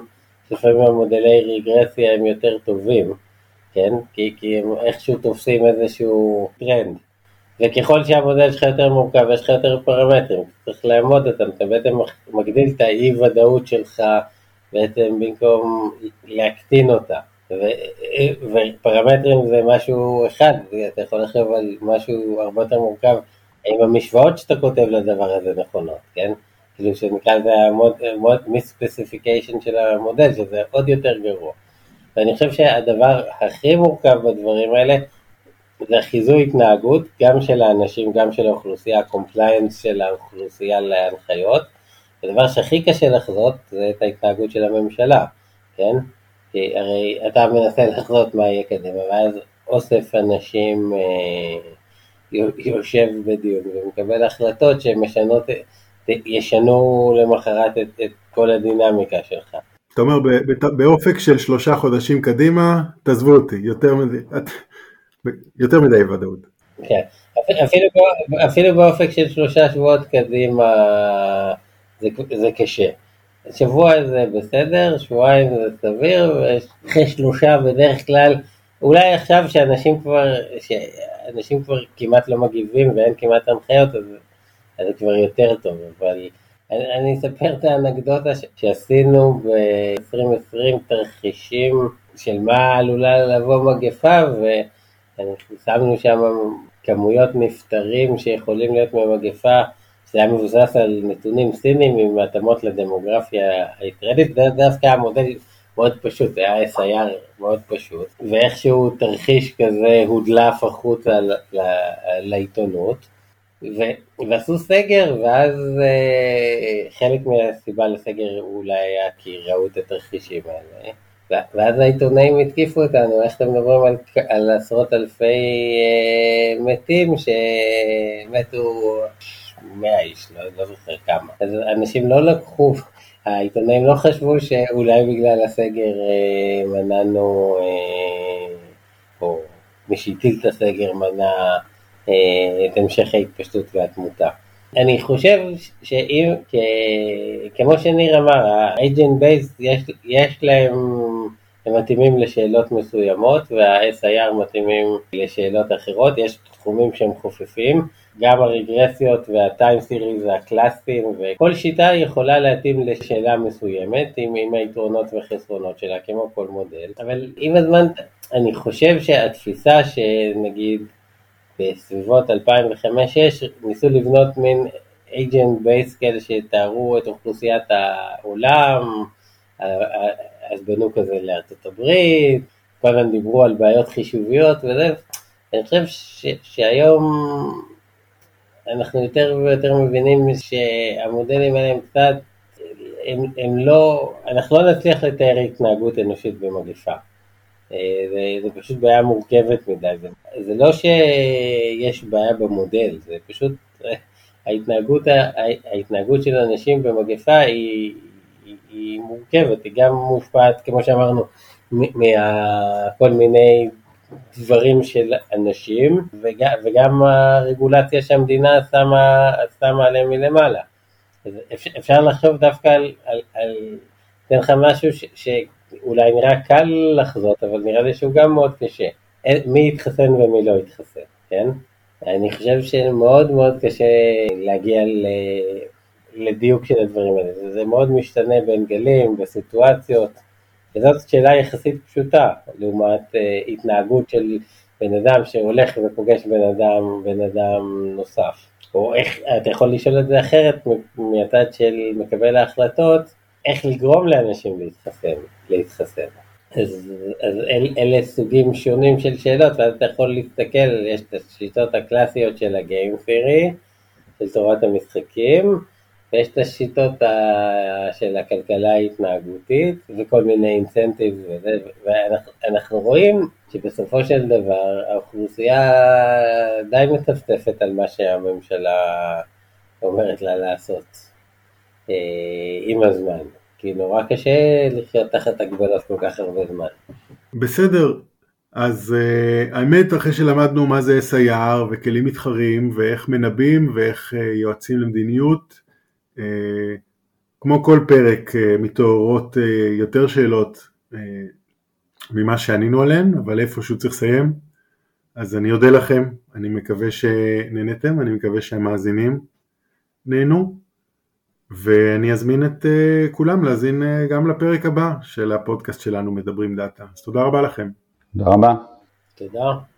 לפעמים המודלי רגרסיה הם יותר טובים, כן? כי, כי הם איכשהו תופסים איזשהו טרנד. וככל שהמודל שלך יותר מורכב, יש לך יותר פרמטרים, צריך לאמוד אותם, אתה בעצם מגדיל את האי ודאות שלך בעצם במקום להקטין אותה. ופרמטרים זה משהו אחד, אתה יכול לחשוב על משהו הרבה יותר מורכב, האם המשוואות שאתה כותב לדבר הזה נכונות, כן? כאילו שנקרא לזה misspecification של המודל, שזה עוד יותר גרוע. ואני חושב שהדבר הכי מורכב בדברים האלה זה חיזוי התנהגות, גם של האנשים, גם של האוכלוסייה, ה compliance של האוכלוסייה להנחיות. הדבר שהכי קשה לחזות זה את ההתנהגות של הממשלה, כן? כי הרי אתה מנסה לחזות מה יהיה קדימה, ואז אוסף אנשים אה, יושב בדיון ומקבל החלטות שמשנות, ישנו למחרת את, את כל הדינמיקה שלך. אתה אומר באופק של שלושה חודשים קדימה, תעזבו אותי, יותר מדי, יותר מדי ודאות. כן, אפילו, אפילו באופק של שלושה שבועות קדימה זה, זה קשה. שבוע זה בסדר, שבועיים זה סביר, ואחרי שלושה בדרך כלל אולי עכשיו שאנשים כבר, שאנשים כבר כמעט לא מגיבים ואין כמעט הנחיות, אז, זה כבר יותר טוב, אבל אני, אני אספר את האנקדוטה שעשינו ב-2020 תרחישים של מה עלולה לבוא מגפה, ושמנו שם כמויות נפטרים שיכולים להיות ממגפה, זה היה מבוסס על נתונים סינים עם התאמות לדמוגרפיה הישראלית, זה דווקא המודל מאוד פשוט, זה היה SIR מאוד פשוט, ואיכשהו תרחיש כזה הודלף החוצה לעיתונות, ו- ועשו סגר, ואז אה, חלק מהסיבה לסגר אולי היה כי ראו את התרחישים האלה. ואז העיתונאים התקיפו אותנו, איך אתם מדברים על, על עשרות אלפי אה, מתים שמתו מאה איש, לא, לא זוכר כמה. אז אנשים לא לקחו, העיתונאים לא חשבו שאולי בגלל הסגר אה, מנענו, אה, או מי שהטיל את הסגר מנע אה, את המשך ההתפשטות והתמותה. אני חושב שאם, כמו שניר אמר, ה-agent base יש, יש להם, הם מתאימים לשאלות מסוימות וה-SIR מתאימים לשאלות אחרות, יש תחומים שהם חופפים, גם הרגרסיות וה-time series הקלאסיים וכל שיטה יכולה להתאים לשאלה מסוימת עם, עם היתרונות וחסרונות שלה כמו כל מודל, אבל עם הזמן אני חושב שהתפיסה שנגיד בסביבות 2005-2006 ניסו לבנות מין agent base כאלה שיתארו את אוכלוסיית העולם, אז בנו כזה לארצות הברית, כל הזמן דיברו על בעיות חישוביות וזה, אני חושב ש, שהיום אנחנו יותר ויותר מבינים שהמודלים האלה הם קצת, הם, הם לא, אנחנו לא נצליח לתאר התנהגות אנושית במגפה. אה, זה, זה פשוט בעיה מורכבת מדי, זה, זה לא שיש בעיה במודל, זה פשוט אה, ההתנהגות, ההתנהגות של אנשים במגפה היא, היא, היא מורכבת, היא גם מושפעת, כמו שאמרנו, מכל מיני דברים של אנשים, וגם, וגם הרגולציה שהמדינה שמה, שמה עליהם מלמעלה. אפשר לחשוב דווקא על, על, על אתן לך משהו ש, ש, אולי נראה קל לחזות, אבל נראה לי שהוא גם מאוד קשה. מי יתחסן ומי לא יתחסן, כן? אני חושב שמאוד מאוד קשה להגיע ל... לדיוק של הדברים האלה. זה מאוד משתנה בין גלים, בסיטואציות, וזאת שאלה יחסית פשוטה, לעומת uh, התנהגות של בן אדם שהולך ופוגש בן אדם, בן אדם נוסף. או איך, אתה יכול לשאול את זה אחרת מהצד של מקבל ההחלטות, איך לגרום לאנשים להתחסן, להתחסן. אז, אז אל, אלה סוגים שונים של שאלות, ואז אתה יכול להסתכל, יש את השיטות הקלאסיות של הגיים פירי, של תורת המשחקים, ויש את השיטות של הכלכלה ההתנהגותית, וכל מיני אינסנטיב וזה, ואנחנו רואים שבסופו של דבר האוכלוסייה די מצפצפת על מה שהממשלה אומרת לה לעשות. אה, עם הזמן, כי נורא קשה לחיות תחת הגבלות כל כך הרבה זמן. בסדר, אז uh, האמת אחרי שלמדנו מה זה SIR וכלים מתחרים ואיך מנבאים ואיך uh, יועצים למדיניות, כמו כל פרק uh, מתעוררות uh, יותר שאלות ממה שענינו עליהן, אבל איפשהו צריך לסיים. אז אני אודה לכם, אני מקווה שנהנתם, אני מקווה שהמאזינים נהנו. ואני אזמין את כולם להאזין גם לפרק הבא של הפודקאסט שלנו מדברים דאטה. אז תודה רבה לכם. תודה רבה. תודה.